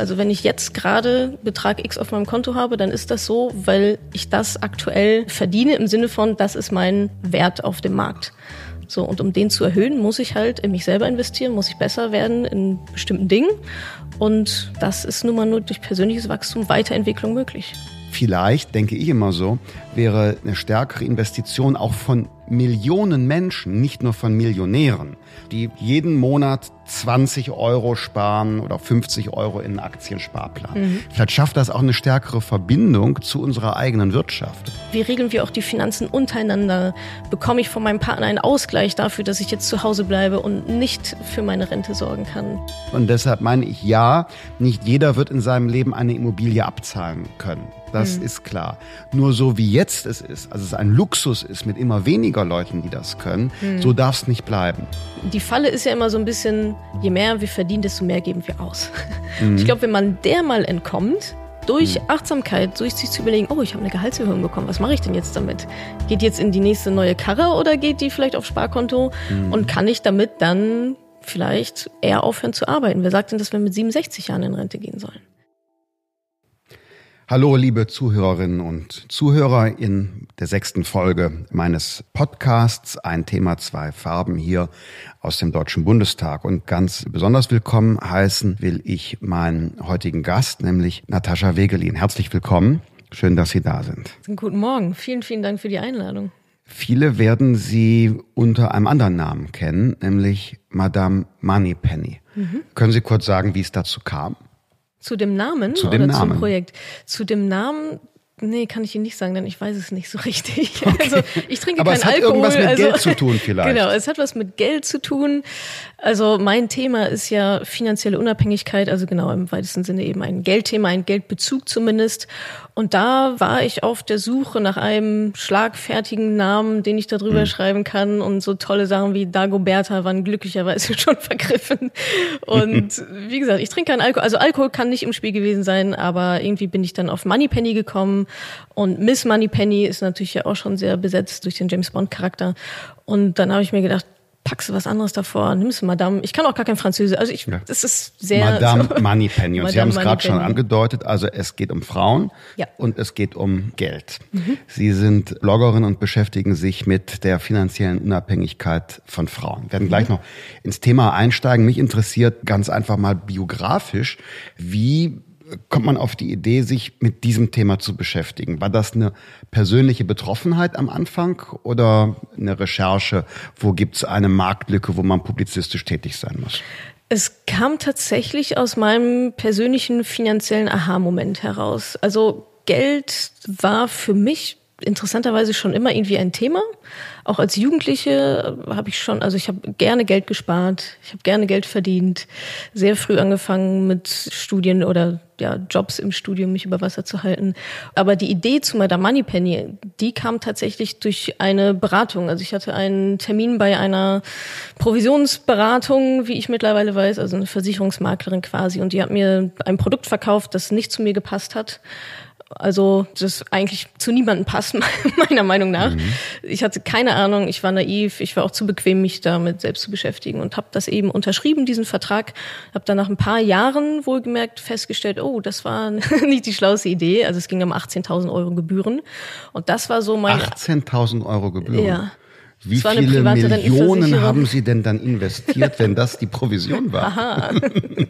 Also wenn ich jetzt gerade Betrag X auf meinem Konto habe, dann ist das so, weil ich das aktuell verdiene im Sinne von, das ist mein Wert auf dem Markt. So, und um den zu erhöhen, muss ich halt in mich selber investieren, muss ich besser werden in bestimmten Dingen. Und das ist nun mal nur durch persönliches Wachstum, Weiterentwicklung möglich. Vielleicht, denke ich immer so, wäre eine stärkere Investition auch von Millionen Menschen, nicht nur von Millionären, die jeden Monat 20 Euro sparen oder 50 Euro in einen Aktiensparplan. Mhm. Vielleicht schafft das auch eine stärkere Verbindung zu unserer eigenen Wirtschaft. Wie regeln wir auch die Finanzen untereinander? Bekomme ich von meinem Partner einen Ausgleich dafür, dass ich jetzt zu Hause bleibe und nicht für meine Rente sorgen kann? Und deshalb meine ich, ja, nicht jeder wird in seinem Leben eine Immobilie abzahlen können. Das mhm. ist klar. Nur so wie jetzt es ist, also es ein Luxus ist mit immer weniger Leuten, die das können, mhm. so darf es nicht bleiben. Die Falle ist ja immer so ein bisschen, je mehr wir verdienen, desto mehr geben wir aus. Mhm. Ich glaube, wenn man der mal entkommt, durch mhm. Achtsamkeit, durch sich zu überlegen, oh, ich habe eine Gehaltserhöhung bekommen, was mache ich denn jetzt damit? Geht jetzt in die nächste neue Karre oder geht die vielleicht auf Sparkonto? Mhm. Und kann ich damit dann vielleicht eher aufhören zu arbeiten? Wer sagt denn, dass wir mit 67 Jahren in Rente gehen sollen? Hallo, liebe Zuhörerinnen und Zuhörer in der sechsten Folge meines Podcasts Ein Thema, zwei Farben hier aus dem Deutschen Bundestag. Und ganz besonders willkommen heißen will ich meinen heutigen Gast, nämlich Natascha Wegelin. Herzlich willkommen. Schön, dass Sie da sind. Guten Morgen. Vielen, vielen Dank für die Einladung. Viele werden Sie unter einem anderen Namen kennen, nämlich Madame Moneypenny. Mhm. Können Sie kurz sagen, wie es dazu kam? Zu dem Namen zu dem oder Namen. zum Projekt? Zu dem Namen, nee, kann ich Ihnen nicht sagen, denn ich weiß es nicht so richtig. Okay. Also ich trinke Aber keinen es hat Alkohol. irgendwas mit also, Geld zu tun vielleicht. Genau, es hat was mit Geld zu tun. Also mein Thema ist ja finanzielle Unabhängigkeit, also genau im weitesten Sinne eben ein Geldthema, ein Geldbezug zumindest. Und da war ich auf der Suche nach einem schlagfertigen Namen, den ich da drüber mhm. schreiben kann. Und so tolle Sachen wie Dagoberta waren glücklicherweise schon vergriffen. Und wie gesagt, ich trinke keinen Alkohol. Also Alkohol kann nicht im Spiel gewesen sein, aber irgendwie bin ich dann auf Moneypenny gekommen. Und Miss Moneypenny ist natürlich ja auch schon sehr besetzt durch den James Bond Charakter. Und dann habe ich mir gedacht, packst du was anderes davor, nimmst du Madame. Ich kann auch gar kein Französisch. Also ich, ja. das ist sehr. Madame so. Moneypenny. Und Madame Sie haben es gerade schon angedeutet. Also es geht um Frauen ja. und es geht um Geld. Mhm. Sie sind Bloggerin und beschäftigen sich mit der finanziellen Unabhängigkeit von Frauen. Wir werden gleich mhm. noch ins Thema einsteigen. Mich interessiert ganz einfach mal biografisch, wie kommt man auf die Idee, sich mit diesem Thema zu beschäftigen? War das eine persönliche Betroffenheit am Anfang oder eine Recherche, wo gibt es eine Marktlücke, wo man publizistisch tätig sein muss? Es kam tatsächlich aus meinem persönlichen finanziellen Aha-Moment heraus. Also Geld war für mich interessanterweise schon immer irgendwie ein Thema. Auch als Jugendliche habe ich schon, also ich habe gerne Geld gespart, ich habe gerne Geld verdient, sehr früh angefangen mit Studien oder ja, Jobs im Studium, mich über Wasser zu halten. Aber die Idee zu Madame Moneypenny, die kam tatsächlich durch eine Beratung. Also ich hatte einen Termin bei einer Provisionsberatung, wie ich mittlerweile weiß, also eine Versicherungsmaklerin quasi. Und die hat mir ein Produkt verkauft, das nicht zu mir gepasst hat. Also das eigentlich zu niemandem passt, meiner Meinung nach. Mhm. Ich hatte keine Ahnung, ich war naiv, ich war auch zu bequem, mich damit selbst zu beschäftigen und habe das eben unterschrieben, diesen Vertrag. Habe dann nach ein paar Jahren wohlgemerkt festgestellt, oh, das war nicht die schlauste Idee. Also es ging um 18.000 Euro Gebühren und das war so mein... 18.000 Euro Gebühren? Ja. Wie viele Millionen haben Sie denn dann investiert, wenn das die Provision war? Aha.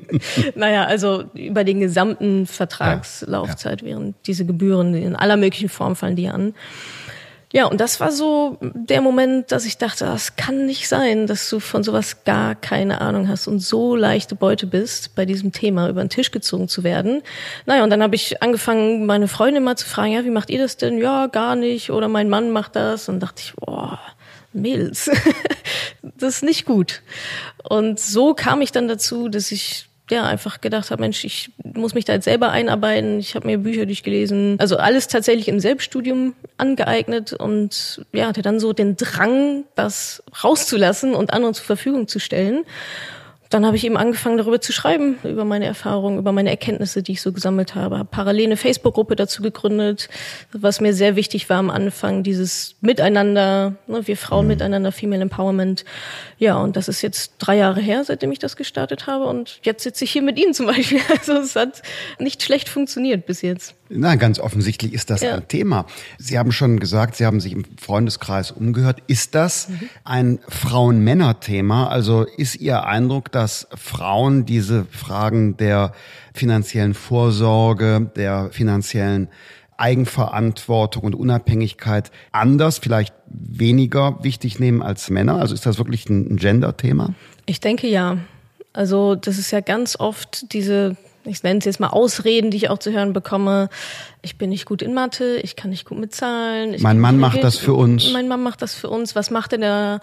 naja, also über den gesamten Vertragslaufzeit ja, ja. wären diese Gebühren in aller möglichen Form fallen die an. Ja, und das war so der Moment, dass ich dachte, das kann nicht sein, dass du von sowas gar keine Ahnung hast und so leichte Beute bist, bei diesem Thema über den Tisch gezogen zu werden. Naja, und dann habe ich angefangen, meine Freundin mal zu fragen, ja, wie macht ihr das denn? Ja, gar nicht. Oder mein Mann macht das. Und dachte ich, boah, Mädels, das ist nicht gut. Und so kam ich dann dazu, dass ich ja einfach gedacht habe, Mensch, ich muss mich da jetzt selber einarbeiten. Ich habe mir Bücher durchgelesen, also alles tatsächlich im Selbststudium angeeignet und ja hatte dann so den Drang, das rauszulassen und anderen zur Verfügung zu stellen. Dann habe ich eben angefangen, darüber zu schreiben, über meine Erfahrungen, über meine Erkenntnisse, die ich so gesammelt habe. Habe parallel eine Facebook-Gruppe dazu gegründet, was mir sehr wichtig war am Anfang, dieses Miteinander, ne, wir Frauen mhm. miteinander, Female Empowerment. Ja, und das ist jetzt drei Jahre her, seitdem ich das gestartet habe. Und jetzt sitze ich hier mit Ihnen zum Beispiel. Also es hat nicht schlecht funktioniert bis jetzt. Nein, ganz offensichtlich ist das ja. ein Thema. Sie haben schon gesagt, Sie haben sich im Freundeskreis umgehört. Ist das mhm. ein Frauen-Männer-Thema? Also ist Ihr Eindruck, dass Frauen diese Fragen der finanziellen Vorsorge, der finanziellen Eigenverantwortung und Unabhängigkeit anders, vielleicht weniger wichtig nehmen als Männer? Also ist das wirklich ein Gender-Thema? Ich denke ja. Also das ist ja ganz oft diese ich nenne es jetzt mal Ausreden, die ich auch zu hören bekomme. Ich bin nicht gut in Mathe, ich kann nicht gut mit Zahlen. mein Mann macht das für uns. Mein Mann macht das für uns. Was macht denn der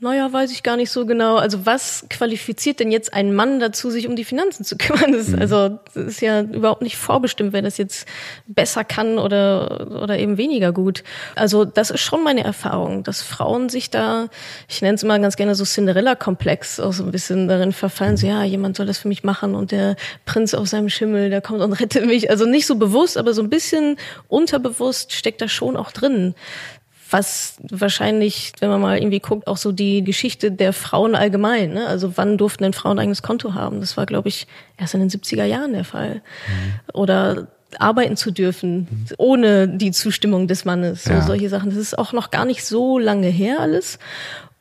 naja, weiß ich gar nicht so genau. Also was qualifiziert denn jetzt einen Mann dazu, sich um die Finanzen zu kümmern? Das, mhm. Also das ist ja überhaupt nicht vorbestimmt, wer das jetzt besser kann oder, oder eben weniger gut. Also das ist schon meine Erfahrung, dass Frauen sich da, ich nenne es immer ganz gerne so Cinderella-Komplex, auch so ein bisschen darin verfallen, so ja, jemand soll das für mich machen und der Prinz auf seinem Schimmel, der kommt und rettet mich. Also nicht so bewusst, aber so ein bisschen unterbewusst steckt da schon auch drin was wahrscheinlich, wenn man mal irgendwie guckt, auch so die Geschichte der Frauen allgemein. Ne? Also wann durften denn Frauen ein eigenes Konto haben? Das war, glaube ich, erst in den 70er Jahren der Fall. Mhm. Oder arbeiten zu dürfen, ohne die Zustimmung des Mannes. So, ja. Solche Sachen. Das ist auch noch gar nicht so lange her alles.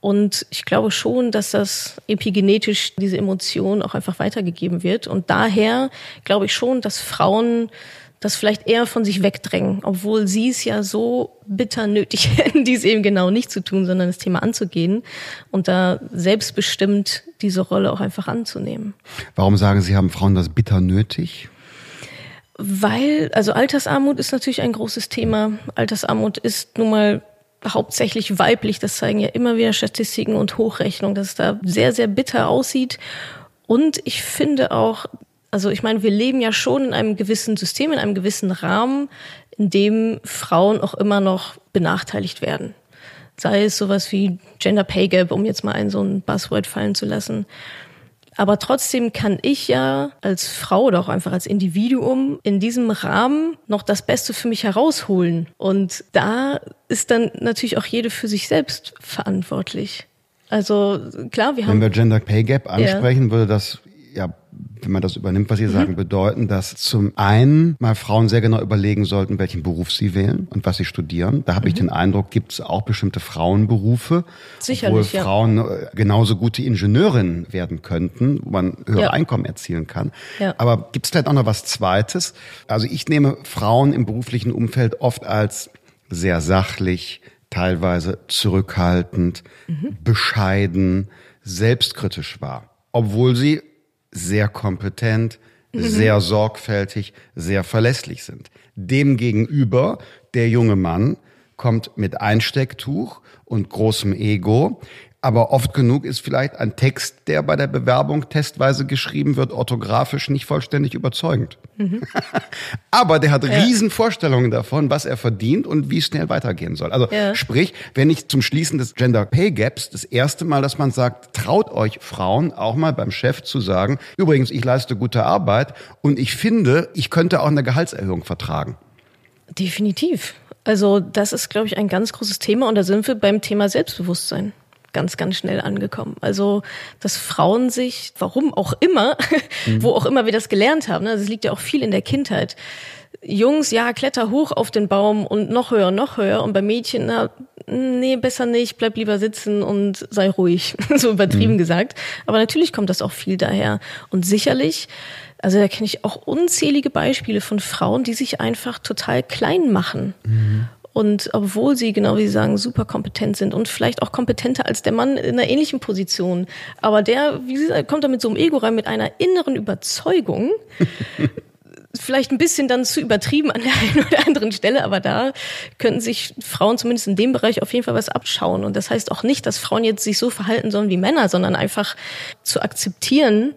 Und ich glaube schon, dass das epigenetisch diese Emotion auch einfach weitergegeben wird. Und daher glaube ich schon, dass Frauen das vielleicht eher von sich wegdrängen, obwohl sie es ja so bitter nötig hätten, dies eben genau nicht zu tun, sondern das Thema anzugehen und da selbstbestimmt diese Rolle auch einfach anzunehmen. Warum sagen Sie, haben Frauen das bitter nötig? Weil, also Altersarmut ist natürlich ein großes Thema. Altersarmut ist nun mal hauptsächlich weiblich. Das zeigen ja immer wieder Statistiken und Hochrechnungen, dass es da sehr, sehr bitter aussieht. Und ich finde auch, also ich meine, wir leben ja schon in einem gewissen System, in einem gewissen Rahmen, in dem Frauen auch immer noch benachteiligt werden. Sei es sowas wie Gender Pay Gap, um jetzt mal ein so ein Buzzword fallen zu lassen. Aber trotzdem kann ich ja als Frau oder auch einfach als Individuum in diesem Rahmen noch das Beste für mich herausholen. Und da ist dann natürlich auch jede für sich selbst verantwortlich. Also klar, wir haben. Wenn wir Gender Pay Gap ansprechen, ja. würde das ja wenn man das übernimmt, was Sie mhm. sagen, bedeuten, dass zum einen mal Frauen sehr genau überlegen sollten, welchen Beruf sie wählen und was sie studieren. Da habe mhm. ich den Eindruck, gibt es auch bestimmte Frauenberufe, Sicherlich, wo Frauen ja. Äh, genauso gute Ingenieurinnen werden könnten, wo man höhere ja. Einkommen erzielen kann. Ja. Aber gibt es vielleicht auch noch was Zweites? Also ich nehme Frauen im beruflichen Umfeld oft als sehr sachlich, teilweise zurückhaltend, mhm. bescheiden, selbstkritisch wahr, obwohl sie sehr kompetent, mhm. sehr sorgfältig, sehr verlässlich sind. Demgegenüber der junge Mann kommt mit Einstecktuch und großem Ego, aber oft genug ist vielleicht ein Text, der bei der Bewerbung testweise geschrieben wird, orthografisch nicht vollständig überzeugend. Mhm. Aber der hat ja. Riesenvorstellungen davon, was er verdient und wie schnell weitergehen soll. Also ja. sprich, wenn ich zum Schließen des Gender Pay Gaps das erste Mal, dass man sagt, traut euch Frauen auch mal beim Chef zu sagen, übrigens, ich leiste gute Arbeit und ich finde, ich könnte auch eine Gehaltserhöhung vertragen. Definitiv. Also das ist, glaube ich, ein ganz großes Thema und da sind wir beim Thema Selbstbewusstsein ganz, ganz schnell angekommen. Also, dass Frauen sich, warum auch immer, mhm. wo auch immer wir das gelernt haben, ne, das liegt ja auch viel in der Kindheit. Jungs, ja, kletter hoch auf den Baum und noch höher, noch höher. Und bei Mädchen, na, nee, besser nicht, bleib lieber sitzen und sei ruhig. so übertrieben mhm. gesagt. Aber natürlich kommt das auch viel daher. Und sicherlich, also da kenne ich auch unzählige Beispiele von Frauen, die sich einfach total klein machen. Mhm. Und obwohl sie, genau wie Sie sagen, super kompetent sind und vielleicht auch kompetenter als der Mann in einer ähnlichen Position, aber der, wie Sie sagen, kommt da mit so einem Ego rein, mit einer inneren Überzeugung, vielleicht ein bisschen dann zu übertrieben an der einen oder anderen Stelle, aber da könnten sich Frauen zumindest in dem Bereich auf jeden Fall was abschauen. Und das heißt auch nicht, dass Frauen jetzt sich so verhalten sollen wie Männer, sondern einfach zu akzeptieren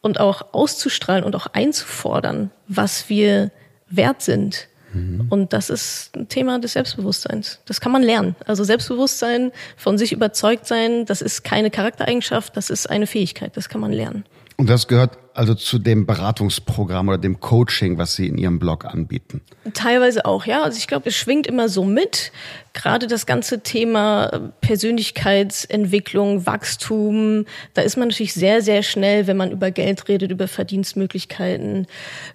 und auch auszustrahlen und auch einzufordern, was wir wert sind Mhm. Und das ist ein Thema des Selbstbewusstseins. Das kann man lernen. Also Selbstbewusstsein, von sich überzeugt sein, das ist keine Charaktereigenschaft, das ist eine Fähigkeit, das kann man lernen. Und das gehört also zu dem Beratungsprogramm oder dem Coaching, was Sie in Ihrem Blog anbieten? Teilweise auch, ja. Also ich glaube, es schwingt immer so mit. Gerade das ganze Thema Persönlichkeitsentwicklung, Wachstum, da ist man natürlich sehr, sehr schnell, wenn man über Geld redet, über Verdienstmöglichkeiten,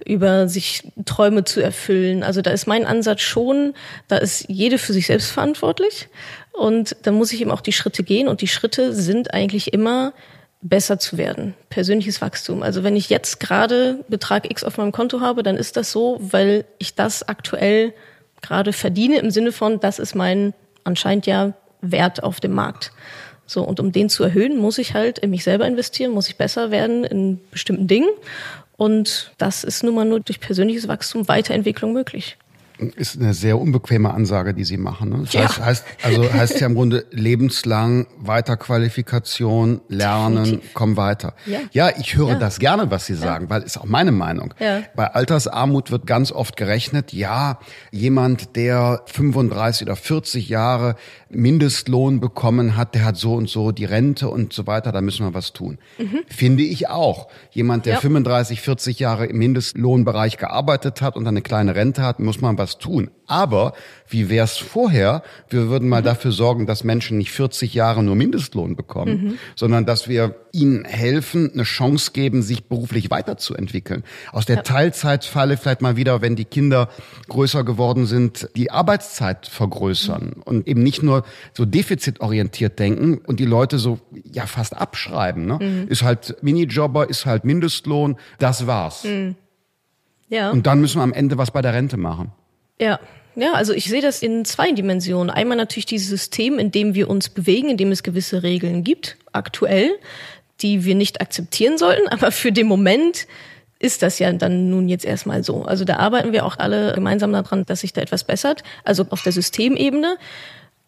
über sich Träume zu erfüllen. Also da ist mein Ansatz schon, da ist jede für sich selbst verantwortlich. Und da muss ich eben auch die Schritte gehen. Und die Schritte sind eigentlich immer besser zu werden. Persönliches Wachstum. Also wenn ich jetzt gerade Betrag X auf meinem Konto habe, dann ist das so, weil ich das aktuell gerade verdiene im Sinne von, das ist mein anscheinend ja Wert auf dem Markt. So, und um den zu erhöhen, muss ich halt in mich selber investieren, muss ich besser werden in bestimmten Dingen. Und das ist nun mal nur durch persönliches Wachstum, Weiterentwicklung möglich ist eine sehr unbequeme Ansage, die Sie machen. Ne? Das ja. heißt, heißt, also heißt ja im Grunde lebenslang Weiterqualifikation, Lernen, Definitiv. komm weiter. Ja, ja ich höre ja. das gerne, was Sie sagen, weil ist auch meine Meinung. Bei Altersarmut wird ganz oft gerechnet, ja, jemand, der 35 oder 40 Jahre Mindestlohn bekommen hat, der hat so und so die Rente und so weiter, da müssen wir was tun. Mhm. Finde ich auch. Jemand, der 35, 40 Jahre im Mindestlohnbereich gearbeitet hat und eine kleine Rente hat, muss man was was tun. Aber wie wäre es vorher? Wir würden mal mhm. dafür sorgen, dass Menschen nicht 40 Jahre nur Mindestlohn bekommen, mhm. sondern dass wir ihnen helfen, eine Chance geben, sich beruflich weiterzuentwickeln. Aus der ja. Teilzeitfalle vielleicht mal wieder, wenn die Kinder größer geworden sind, die Arbeitszeit vergrößern mhm. und eben nicht nur so defizitorientiert denken und die Leute so ja fast abschreiben. Ne? Mhm. Ist halt Minijobber, ist halt Mindestlohn, das war's. Mhm. Ja. Und dann müssen wir am Ende was bei der Rente machen. Ja. Ja, also ich sehe das in zwei Dimensionen. Einmal natürlich dieses System, in dem wir uns bewegen, in dem es gewisse Regeln gibt, aktuell, die wir nicht akzeptieren sollten, aber für den Moment ist das ja dann nun jetzt erstmal so. Also da arbeiten wir auch alle gemeinsam daran, dass sich da etwas bessert, also auf der Systemebene,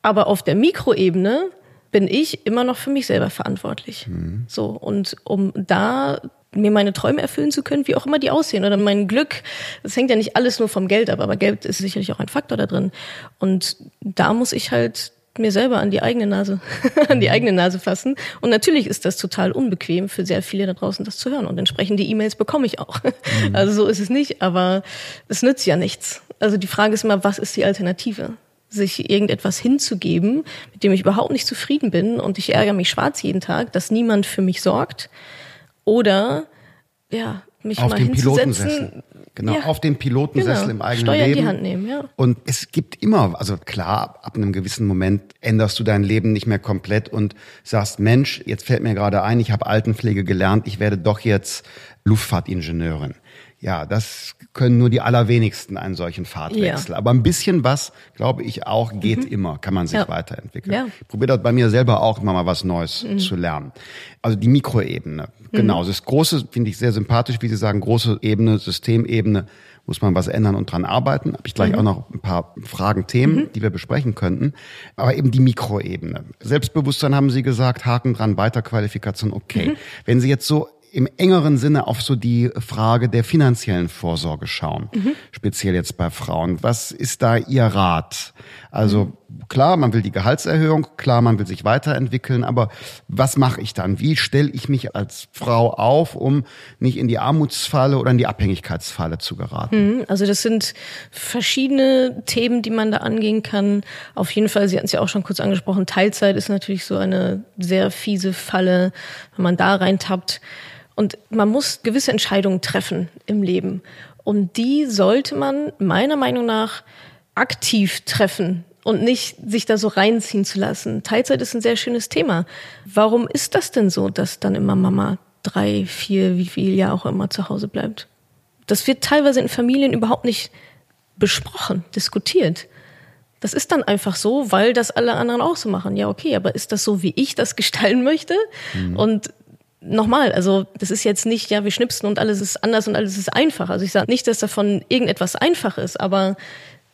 aber auf der Mikroebene bin ich immer noch für mich selber verantwortlich. Mhm. So und um da mir meine Träume erfüllen zu können, wie auch immer die aussehen oder mein Glück. Das hängt ja nicht alles nur vom Geld ab, aber Geld ist sicherlich auch ein Faktor da drin. Und da muss ich halt mir selber an die eigene Nase, an die mhm. eigene Nase fassen. Und natürlich ist das total unbequem für sehr viele da draußen, das zu hören. Und entsprechende E-Mails bekomme ich auch. Mhm. Also so ist es nicht, aber es nützt ja nichts. Also die Frage ist immer, was ist die Alternative? sich irgendetwas hinzugeben, mit dem ich überhaupt nicht zufrieden bin und ich ärgere mich schwarz jeden Tag, dass niemand für mich sorgt oder ja, mich auf mal den Pilotensessel. Genau, ja, auf den Pilotensessel genau. im eigenen Steuer Leben. in die Hand nehmen, ja. Und es gibt immer, also klar, ab einem gewissen Moment änderst du dein Leben nicht mehr komplett und sagst, Mensch, jetzt fällt mir gerade ein, ich habe Altenpflege gelernt, ich werde doch jetzt Luftfahrtingenieurin. Ja, das können nur die allerwenigsten einen solchen Fahrtwechsel. Ja. Aber ein bisschen was, glaube ich, auch geht mhm. immer, kann man sich ja. weiterentwickeln. Ja. Ich probiere das bei mir selber auch immer mal was Neues mhm. zu lernen. Also die Mikroebene, mhm. genau. Das große finde ich sehr sympathisch, wie Sie sagen, große Ebene, Systemebene, muss man was ändern und dran arbeiten. Habe ich gleich mhm. auch noch ein paar Fragen, Themen, mhm. die wir besprechen könnten. Aber eben die Mikroebene. Selbstbewusstsein haben Sie gesagt, Haken dran, Weiterqualifikation, okay. Mhm. Wenn Sie jetzt so im engeren Sinne auf so die Frage der finanziellen Vorsorge schauen, mhm. speziell jetzt bei Frauen. Was ist da Ihr Rat? Also klar, man will die Gehaltserhöhung, klar, man will sich weiterentwickeln, aber was mache ich dann? Wie stelle ich mich als Frau auf, um nicht in die Armutsfalle oder in die Abhängigkeitsfalle zu geraten? Mhm. Also das sind verschiedene Themen, die man da angehen kann. Auf jeden Fall, Sie hatten es ja auch schon kurz angesprochen, Teilzeit ist natürlich so eine sehr fiese Falle, wenn man da reintappt. Und man muss gewisse Entscheidungen treffen im Leben. Und die sollte man meiner Meinung nach aktiv treffen und nicht sich da so reinziehen zu lassen. Teilzeit ist ein sehr schönes Thema. Warum ist das denn so, dass dann immer Mama drei, vier, wie viel Jahr auch immer zu Hause bleibt? Das wird teilweise in Familien überhaupt nicht besprochen, diskutiert. Das ist dann einfach so, weil das alle anderen auch so machen. Ja, okay, aber ist das so, wie ich das gestalten möchte? Mhm. Und nochmal, also das ist jetzt nicht, ja, wir schnipsen und alles ist anders und alles ist einfach. Also ich sage nicht, dass davon irgendetwas einfach ist, aber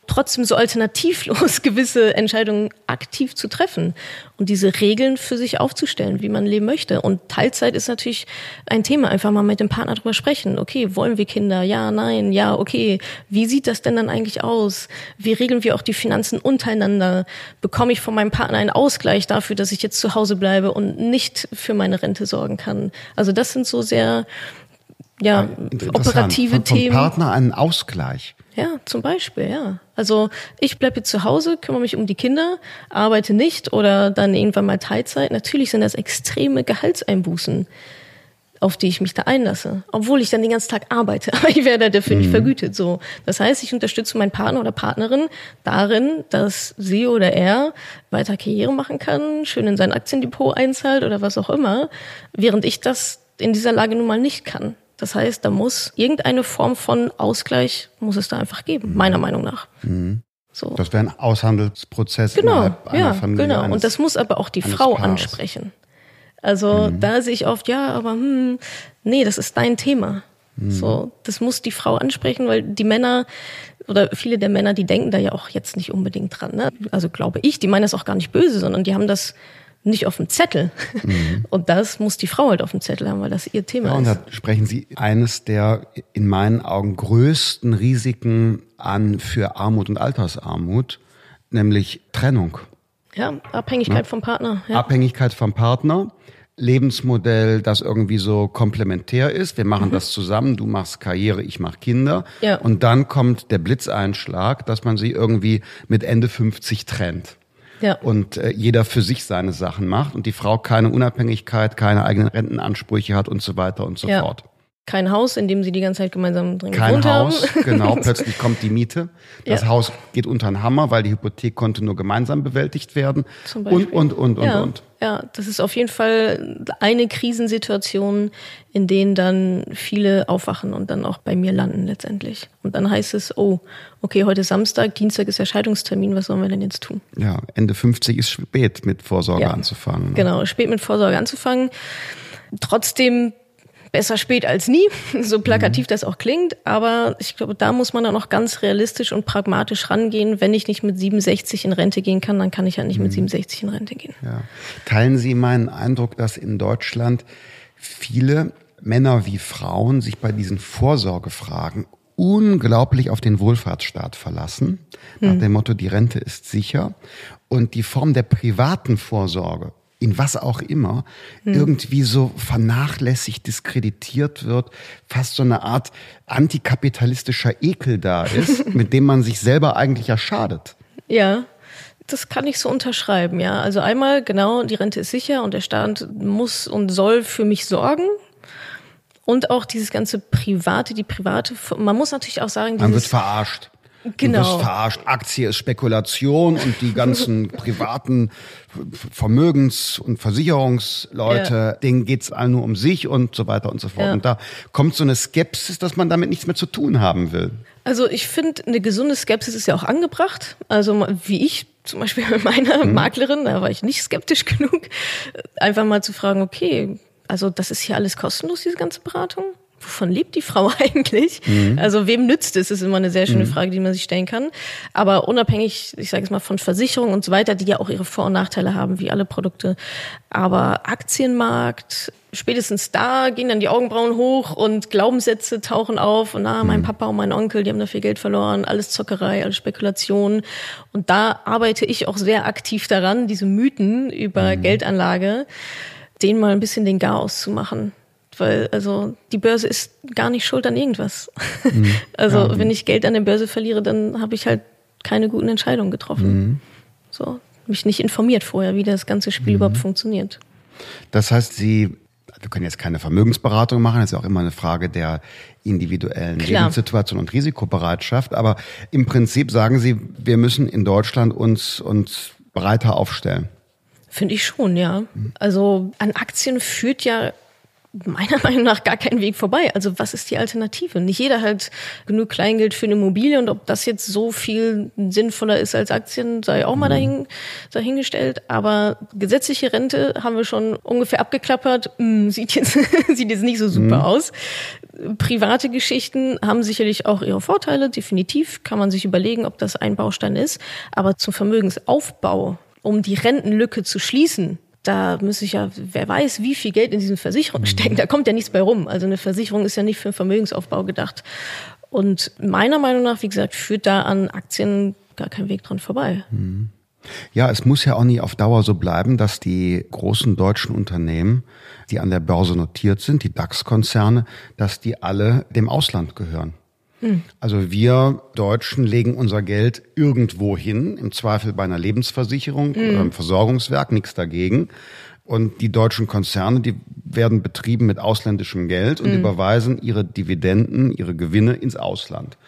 trotzdem so alternativlos gewisse Entscheidungen aktiv zu treffen und diese Regeln für sich aufzustellen, wie man leben möchte. Und Teilzeit ist natürlich ein Thema. Einfach mal mit dem Partner drüber sprechen. Okay, wollen wir Kinder? Ja, nein, ja, okay. Wie sieht das denn dann eigentlich aus? Wie regeln wir auch die Finanzen untereinander? Bekomme ich von meinem Partner einen Ausgleich dafür, dass ich jetzt zu Hause bleibe und nicht für meine Rente sorgen kann? Also das sind so sehr ja, operative von, vom Themen. Partner einen Ausgleich. Ja, zum Beispiel, ja. Also ich bleibe jetzt zu Hause, kümmere mich um die Kinder, arbeite nicht oder dann irgendwann mal Teilzeit. Natürlich sind das extreme Gehaltseinbußen, auf die ich mich da einlasse, obwohl ich dann den ganzen Tag arbeite, aber ich werde dafür mhm. nicht vergütet. So, das heißt, ich unterstütze meinen Partner oder Partnerin darin, dass sie oder er weiter Karriere machen kann, schön in sein Aktiendepot einzahlt oder was auch immer, während ich das in dieser Lage nun mal nicht kann. Das heißt, da muss irgendeine Form von Ausgleich muss es da einfach geben, meiner Meinung nach. Mhm. So. Das wäre ein Aushandelsprozess genau, innerhalb einer ja, Familie. Genau, eines, und das muss aber auch die Frau Paares. ansprechen. Also mhm. da sehe ich oft, ja, aber hm, nee, das ist dein Thema. Mhm. So, das muss die Frau ansprechen, weil die Männer oder viele der Männer, die denken da ja auch jetzt nicht unbedingt dran. Ne? Also glaube ich, die meinen das auch gar nicht böse, sondern die haben das nicht auf dem Zettel. Mhm. Und das muss die Frau halt auf dem Zettel haben, weil das ihr Thema ja, und ist. da sprechen Sie eines der in meinen Augen größten Risiken an für Armut und Altersarmut, nämlich Trennung. Ja, Abhängigkeit ja. vom Partner. Ja. Abhängigkeit vom Partner. Lebensmodell, das irgendwie so komplementär ist. Wir machen mhm. das zusammen. Du machst Karriere, ich mach Kinder. Ja. Und dann kommt der Blitzeinschlag, dass man sie irgendwie mit Ende 50 trennt ja. und äh, jeder für sich seine Sachen macht und die Frau keine Unabhängigkeit, keine eigenen Rentenansprüche hat und so weiter und so Ja. fort. Kein Haus, in dem sie die ganze Zeit gemeinsam drin Kein gewohnt Haus, haben. genau, plötzlich kommt die Miete. Das Ja. Haus geht unter den Hammer, weil die Hypothek konnte nur gemeinsam bewältigt werden. Zum Beispiel. und, und, und, und, ja, und. Ja, das ist auf jeden Fall eine Krisensituation, in denen dann viele aufwachen und dann auch bei mir landen letztendlich. Und dann heißt es, oh, okay, heute ist Samstag, Dienstag ist der Scheidungstermin, was sollen wir denn jetzt tun? Ja, Ende 50 ist spät, mit Vorsorge Ja. anzufangen. ne? Genau, spät mit Vorsorge anzufangen. Trotzdem besser spät als nie, so plakativ das auch klingt. Aber ich glaube, da muss man dann auch ganz realistisch und pragmatisch rangehen. Wenn ich nicht mit 67 in Rente gehen kann, dann kann ich ja nicht mit 67 in Rente gehen. Ja. Teilen Sie meinen Eindruck, dass in Deutschland viele Männer wie Frauen sich bei diesen Vorsorgefragen unglaublich auf den Wohlfahrtsstaat verlassen, nach dem Motto, die Rente ist sicher und die Form der privaten Vorsorge in was auch immer, irgendwie so vernachlässigt, diskreditiert wird, fast so eine Art antikapitalistischer Ekel da ist, mit dem man sich selber eigentlich ja schadet. Ja, das kann ich so unterschreiben, ja. Also einmal, genau, die Rente ist sicher und der Staat muss und soll für mich sorgen. Und auch dieses ganze Private, die private, man muss natürlich auch sagen, Man wird dieses, verarscht. Genau. Du wirst verarscht. Aktie ist Spekulation und die ganzen privaten Vermögens- und Versicherungsleute, Ja. denen geht's allen nur um sich und so weiter und so fort. Ja. Und da kommt so eine Skepsis, dass man damit nichts mehr zu tun haben will. Also ich finde, eine gesunde Skepsis ist ja auch angebracht. Also wie ich zum Beispiel bei meiner Mhm. Maklerin, da war ich nicht skeptisch genug, einfach mal zu fragen, okay, also das ist hier alles kostenlos, diese ganze Beratung? Wovon lebt die Frau eigentlich? Mhm. Also wem nützt es? ist immer eine sehr schöne Frage, die man sich stellen kann. Aber unabhängig, ich sage es mal, von Versicherungen und so weiter, die ja auch ihre Vor- und Nachteile haben, wie alle Produkte. Aber Aktienmarkt, spätestens da gehen dann die Augenbrauen hoch und Glaubenssätze tauchen auf. Und na, mein Papa und mein Onkel, die haben da viel Geld verloren, alles Zockerei, alles Spekulation. Und da arbeite ich auch sehr aktiv daran, diese Mythen über Geldanlage, denen mal ein bisschen den Garaus zu machen. Weil, also, die Börse ist gar nicht schuld an irgendwas. also, wenn ich Geld an der Börse verliere, dann habe ich halt keine guten Entscheidungen getroffen. So, mich nicht informiert vorher, wie das ganze Spiel überhaupt funktioniert. Das heißt, Sie, wir können jetzt keine Vermögensberatung machen, das ist ja auch immer eine Frage der individuellen Klar. Lebenssituation und Risikobereitschaft. Aber im Prinzip sagen Sie, wir müssen in Deutschland uns, uns breiter aufstellen. Finde ich schon, ja. Also an Aktien führt ja meiner Meinung nach gar kein Weg vorbei. Also was ist die Alternative? Nicht jeder hat genug Kleingeld für eine Immobilie und ob das jetzt so viel sinnvoller ist als Aktien, sei auch mal dahin, dahingestellt. Aber gesetzliche Rente haben wir schon ungefähr abgeklappert. Hm, sieht jetzt, sieht jetzt nicht so super aus. private Geschichten haben sicherlich auch ihre Vorteile, definitiv kann man sich überlegen, ob das ein Baustein ist. Aber zum Vermögensaufbau, um die Rentenlücke zu schließen, da müsste ich ja, wer weiß, wie viel Geld in diesen Versicherungen mhm. stecken. Da kommt ja nichts bei rum. Also eine Versicherung ist ja nicht für den Vermögensaufbau gedacht. Und meiner Meinung nach, wie gesagt, führt da an Aktien gar kein Weg dran vorbei. Mhm. Ja, es muss ja auch nie auf Dauer so bleiben, dass die großen deutschen Unternehmen, die an der Börse notiert sind, die DAX-Konzerne, dass die alle dem Ausland gehören. Also wir Deutschen legen unser Geld irgendwo hin, im Zweifel bei einer Lebensversicherung hm. oder einem Versorgungswerk, nichts dagegen. Und die deutschen Konzerne, die werden betrieben mit ausländischem Geld und hm. überweisen ihre Dividenden, ihre Gewinne ins Ausland.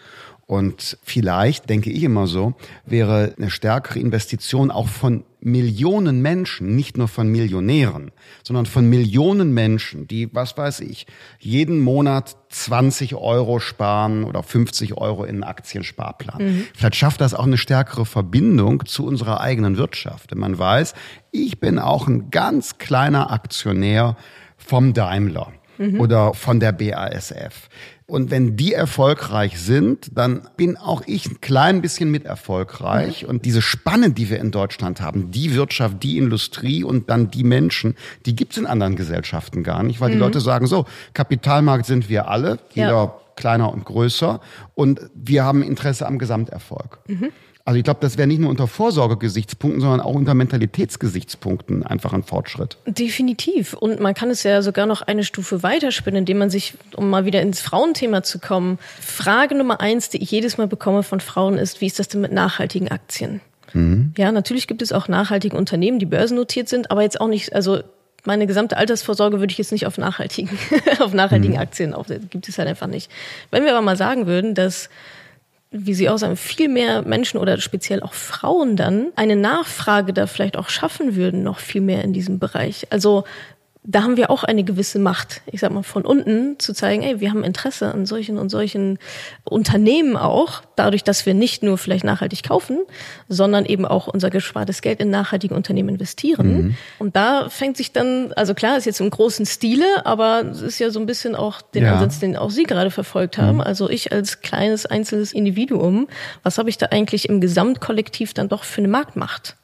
Und vielleicht, denke ich immer so, wäre eine stärkere Investition auch von Millionen Menschen, nicht nur von Millionären, sondern von Millionen Menschen, die, was weiß ich, jeden Monat 20 Euro sparen oder 50 Euro in einen Aktiensparplan. Mhm. Vielleicht schafft das auch eine stärkere Verbindung zu unserer eigenen Wirtschaft. Wenn man weiß, ich bin auch ein ganz kleiner Aktionär vom Daimler mhm. oder von der BASF. Und wenn die erfolgreich sind, dann bin auch ich ein klein bisschen mit erfolgreich. Mhm. Und diese Spanne, die wir in Deutschland haben, die Wirtschaft, die Industrie und dann die Menschen, die gibt's in anderen Gesellschaften gar nicht, weil mhm. die Leute sagen so, Kapitalmarkt sind wir alle, jeder ja. kleiner und größer, und wir haben Interesse am Gesamterfolg. Mhm. Also ich glaube, das wäre nicht nur unter Vorsorgegesichtspunkten, sondern auch unter Mentalitätsgesichtspunkten einfach ein Fortschritt. Definitiv. Und man kann es ja sogar noch eine Stufe weiterspinnen, indem man sich, um mal wieder ins Frauenthema zu kommen, Frage Nummer eins, die ich jedes Mal bekomme von Frauen ist, wie ist das denn mit nachhaltigen Aktien? Mhm. Ja, natürlich gibt es auch nachhaltige Unternehmen, die börsennotiert sind, aber jetzt auch nicht, also meine gesamte Altersvorsorge würde ich jetzt nicht auf nachhaltigen, auf nachhaltigen mhm. Aktien auf, gibt es halt einfach nicht. Wenn wir aber mal sagen würden, dass wie Sie auch sagen, viel mehr Menschen oder speziell auch Frauen dann eine Nachfrage da vielleicht auch schaffen würden, noch viel mehr in diesem Bereich. Also da haben wir auch eine gewisse Macht, ich sag mal, von unten zu zeigen, ey, wir haben Interesse an solchen und solchen Unternehmen auch, dadurch, dass wir nicht nur vielleicht nachhaltig kaufen, sondern eben auch unser gespartes Geld in nachhaltige Unternehmen investieren. Mhm. Und da fängt sich dann, also klar, ist jetzt im großen Stile, aber es ist ja so ein bisschen auch den ja. Ansatz, den auch Sie gerade verfolgt haben. Mhm. Also ich als kleines einzelnes Individuum, was habe ich da eigentlich im Gesamtkollektiv dann doch für eine Marktmacht?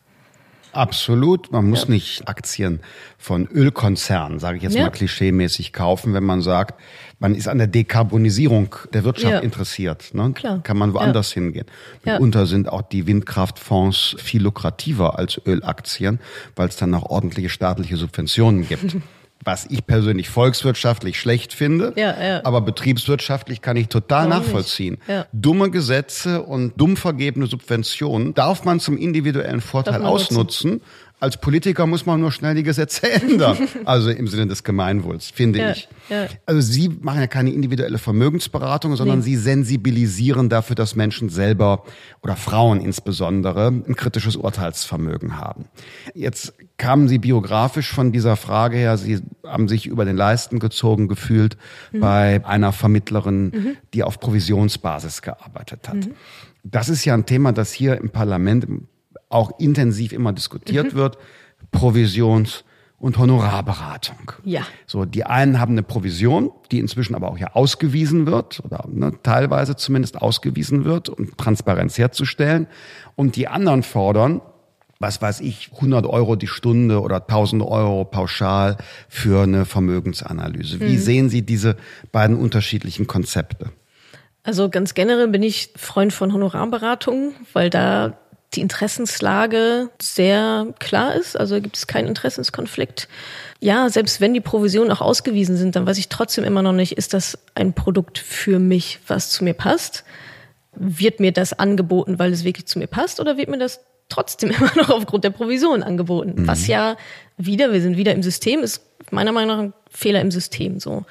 Absolut. Man muss ja. nicht Aktien von Ölkonzernen, sage ich jetzt ja. mal klischeemäßig, kaufen, wenn man sagt, man ist an der Dekarbonisierung der Wirtschaft ja. interessiert. Ne? Klar. Kann man woanders hingehen. Mitunter sind auch die Windkraftfonds viel lukrativer als Ölaktien, weil es dann auch ordentliche staatliche Subventionen gibt. was ich persönlich volkswirtschaftlich schlecht finde, ja, ja. aber betriebswirtschaftlich kann ich total Warum nachvollziehen. Ja. Dumme Gesetze und dumm vergebene Subventionen darf man zum individuellen Vorteil ausnutzen. Nutzen als Politiker muss man nur schnell die Gesetze ändern. Also im Sinne des Gemeinwohls, finde ja, ich. Ja. Also Sie machen ja keine individuelle Vermögensberatung, sondern nee. Sie sensibilisieren dafür, dass Menschen selber oder Frauen insbesondere ein kritisches Urteilsvermögen haben. Jetzt kamen Sie biografisch von dieser Frage her, Sie haben sich über den Leisten gezogen gefühlt mhm. bei einer Vermittlerin, mhm. die auf Provisionsbasis gearbeitet hat. Mhm. Das ist ja ein Thema, das hier im Parlament auch intensiv immer diskutiert mhm. wird, Provisions- und Honorarberatung. Ja. So, die einen haben eine Provision, die inzwischen aber auch ja ausgewiesen wird oder ne, teilweise zumindest ausgewiesen wird, um Transparenz herzustellen. Und die anderen fordern, was weiß ich, 100 Euro die Stunde oder 1000 Euro pauschal für eine Vermögensanalyse. Wie mhm. sehen Sie diese beiden unterschiedlichen Konzepte? Also ganz generell bin ich Freund von Honorarberatung, weil da die Interessenslage sehr klar ist. Also gibt es keinen Interessenskonflikt. Ja, selbst wenn die Provisionen auch ausgewiesen sind, dann weiß ich trotzdem immer noch nicht, ist das ein Produkt für mich, was zu mir passt? Wird mir das angeboten, weil es wirklich zu mir passt, oder wird mir das trotzdem immer noch aufgrund der Provision angeboten? Mhm. Was ja wieder, wir sind wieder im System, ist meiner Meinung nach ein Fehler im System so.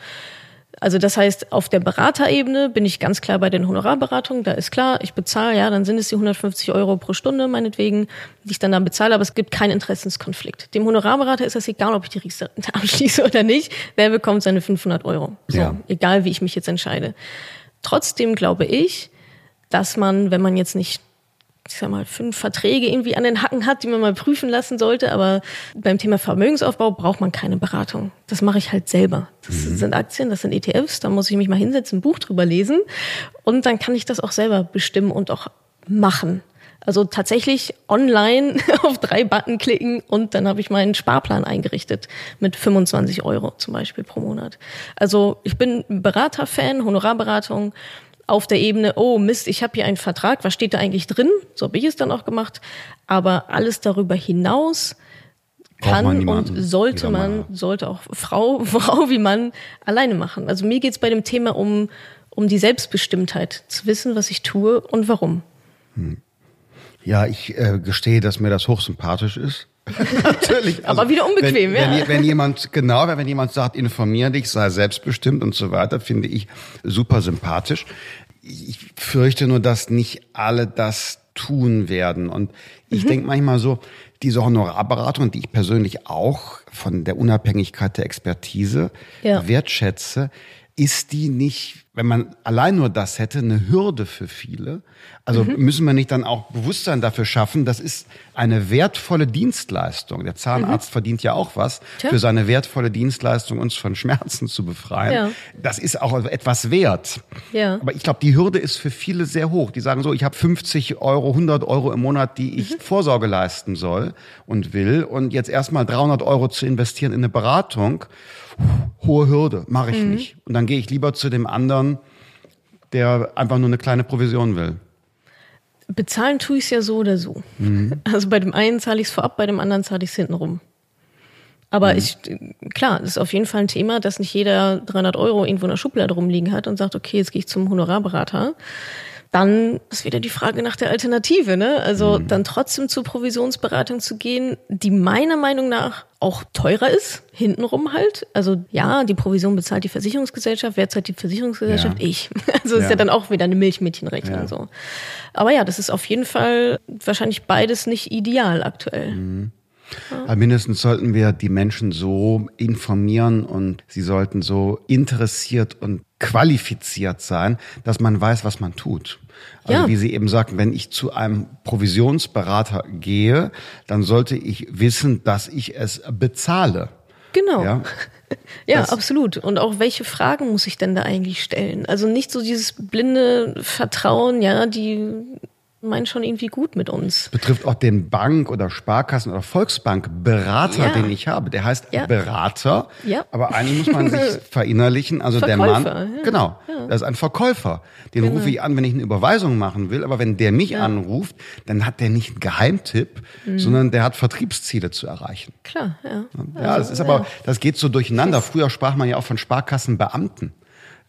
Also das heißt, auf der Beraterebene bin ich ganz klar bei den Honorarberatungen. Da ist klar, ich bezahle, ja, dann sind es die 150 Euro pro Stunde meinetwegen, die ich dann da bezahle, aber es gibt keinen Interessenskonflikt. Dem Honorarberater ist das egal, ob ich die Riester abschließe oder nicht. Wer bekommt seine 500 Euro? So, ja. egal wie ich mich jetzt entscheide. Trotzdem glaube ich, dass man, wenn man jetzt nicht ich sag mal, fünf Verträge irgendwie an den Hacken hat, die man mal prüfen lassen sollte. Aber beim Thema Vermögensaufbau braucht man keine Beratung. Das mache ich halt selber. Das mhm. sind Aktien, das sind ETFs, da muss ich mich mal hinsetzen, ein Buch drüber lesen. Und dann kann ich das auch selber bestimmen und auch machen. Also tatsächlich online auf drei Button klicken und dann habe ich meinen Sparplan eingerichtet mit 25 Euro zum Beispiel pro Monat. Also ich bin Beraterfan, Honorarberatung auf der Ebene, oh Mist, ich habe hier einen Vertrag, was steht da eigentlich drin? So habe ich es dann auch gemacht. Aber alles darüber hinaus kann und sollte man, sollte auch Frau, Frau wie Mann alleine machen. Also mir geht's bei dem Thema um, um die Selbstbestimmtheit, zu wissen, was ich tue und warum. Hm. Ja, ich äh, gestehe, dass mir das hochsympathisch ist. Natürlich. Also, Aber wieder unbequem, wenn, ja. Wenn, wenn jemand, genau, wenn jemand sagt, informier dich, sei selbstbestimmt und so weiter, finde ich super sympathisch. Ich fürchte nur, dass nicht alle das tun werden. Und ich mhm. denke manchmal so, diese Honorarberatung, die ich persönlich auch von der Unabhängigkeit der Expertise ja. wertschätze, ist die nicht, wenn man allein nur das hätte, eine Hürde für viele? Also mhm. müssen wir nicht dann auch Bewusstsein dafür schaffen, das ist eine wertvolle Dienstleistung. Der Zahnarzt mhm. verdient ja auch was Tja. für seine wertvolle Dienstleistung, uns von Schmerzen zu befreien. Ja. Das ist auch etwas wert. Ja. Aber ich glaube, die Hürde ist für viele sehr hoch. Die sagen so, ich habe 50 Euro, 100 Euro im Monat, die ich mhm. Vorsorge leisten soll und will. Und jetzt erstmal 300 Euro zu investieren in eine Beratung hohe Hürde, mache ich mhm. nicht. Und dann gehe ich lieber zu dem anderen, der einfach nur eine kleine Provision will. Bezahlen tue ich es ja so oder so. Mhm. Also bei dem einen zahle ich es vorab, bei dem anderen zahle ich es hintenrum. Aber mhm. ich, klar, das ist auf jeden Fall ein Thema, dass nicht jeder 300 Euro irgendwo in der Schublade rumliegen hat und sagt, okay, jetzt gehe ich zum Honorarberater dann ist wieder die Frage nach der Alternative, ne? Also mhm. dann trotzdem zur Provisionsberatung zu gehen, die meiner Meinung nach auch teurer ist, hintenrum halt. Also ja, die Provision bezahlt die Versicherungsgesellschaft, wer zahlt die Versicherungsgesellschaft? Ja. Ich. Also ja. ist ja dann auch wieder eine Milchmädchenrechnung ja. so. Aber ja, das ist auf jeden Fall wahrscheinlich beides nicht ideal aktuell. Mhm. Ja. Mindestens sollten wir die Menschen so informieren und sie sollten so interessiert und qualifiziert sein, dass man weiß, was man tut. Also ja. wie Sie eben sagten, wenn ich zu einem Provisionsberater gehe, dann sollte ich wissen, dass ich es bezahle. Genau. Ja, ja absolut. Und auch welche Fragen muss ich denn da eigentlich stellen? Also nicht so dieses blinde Vertrauen, ja, die meinen schon irgendwie gut mit uns. Betrifft auch den Bank- oder Sparkassen- oder Volksbank-Berater, ja. den ich habe. Der heißt ja. Berater, ja. aber eigentlich muss man sich verinnerlichen. Also Verkäufer, der Mann, ja. genau, das ist ein Verkäufer. Den genau. rufe ich an, wenn ich eine Überweisung machen will. Aber wenn der mich anruft, dann hat der nicht einen Geheimtipp, mhm. sondern der hat Vertriebsziele zu erreichen. Klar, ja. Ja, also, das ist aber, das geht so durcheinander. Früher sprach man ja auch von Sparkassenbeamten.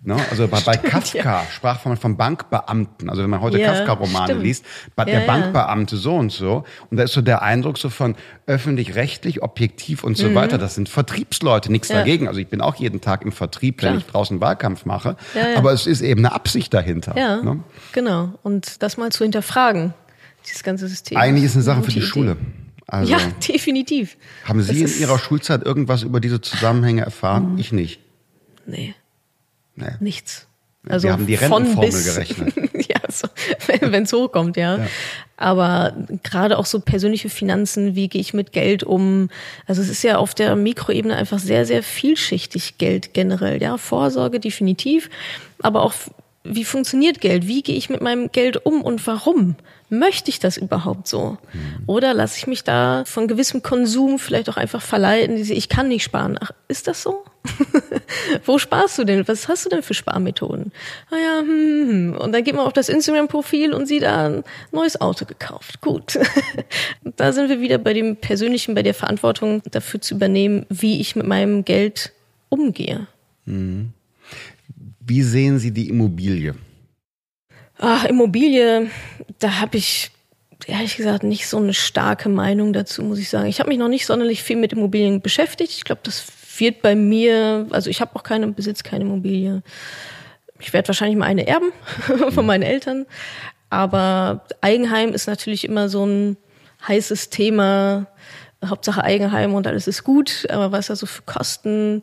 Ne? Also bei, bei Kafka ja. sprach man von Bankbeamten. Also wenn man heute ja, Kafka-Romane liest, bei ja, der Bankbeamte so und so. Und da ist so der Eindruck so von öffentlich-rechtlich, objektiv und so mhm. weiter. Das sind Vertriebsleute, nichts dagegen. Also ich bin auch jeden Tag im Vertrieb, wenn Klar. ich draußen Wahlkampf mache. Aber es ist eben eine Absicht dahinter. Ja, ne? genau. Und das mal zu hinterfragen, dieses ganze System. Eigentlich ist eine Sache für die Idee. Schule. Also, ja, definitiv. Haben Sie in Ihrer Schulzeit irgendwas über diese Zusammenhänge erfahren? Mhm. Ich nicht. Nee. Nee. Nichts. Also Wir haben die Rentenformel gerechnet. ja, so, wenn es hochkommt, ja. ja. Aber gerade auch so persönliche Finanzen, wie gehe ich mit Geld um? Also es ist ja auf der Mikroebene einfach sehr, sehr vielschichtig Geld generell. Ja, Vorsorge definitiv, aber auch wie funktioniert Geld? Wie gehe ich mit meinem Geld um und warum? Möchte ich das überhaupt so? Mhm. Oder lasse ich mich da von gewissem Konsum vielleicht auch einfach verleiten, diese, ich kann nicht sparen. Ach, ist das so? Wo sparst du denn? Was hast du denn für Sparmethoden? Ah ja, hm, hm, hm. Und dann geht man auf das Instagram-Profil und sieht da ein neues Auto gekauft. Gut. da sind wir wieder bei dem Persönlichen, bei der Verantwortung dafür zu übernehmen, wie ich mit meinem Geld umgehe. Mhm. Wie sehen Sie die Immobilie? Ach, Immobilie, da habe ich ehrlich gesagt nicht so eine starke Meinung dazu, muss ich sagen. Ich habe mich noch nicht sonderlich viel mit Immobilien beschäftigt. Ich glaube, das wird bei mir, also ich habe auch keine Besitz, keine Immobilie. Ich werde wahrscheinlich mal eine erben von meinen Eltern. Aber Eigenheim ist natürlich immer so ein heißes Thema. Hauptsache Eigenheim und alles ist gut. Aber was da so für Kosten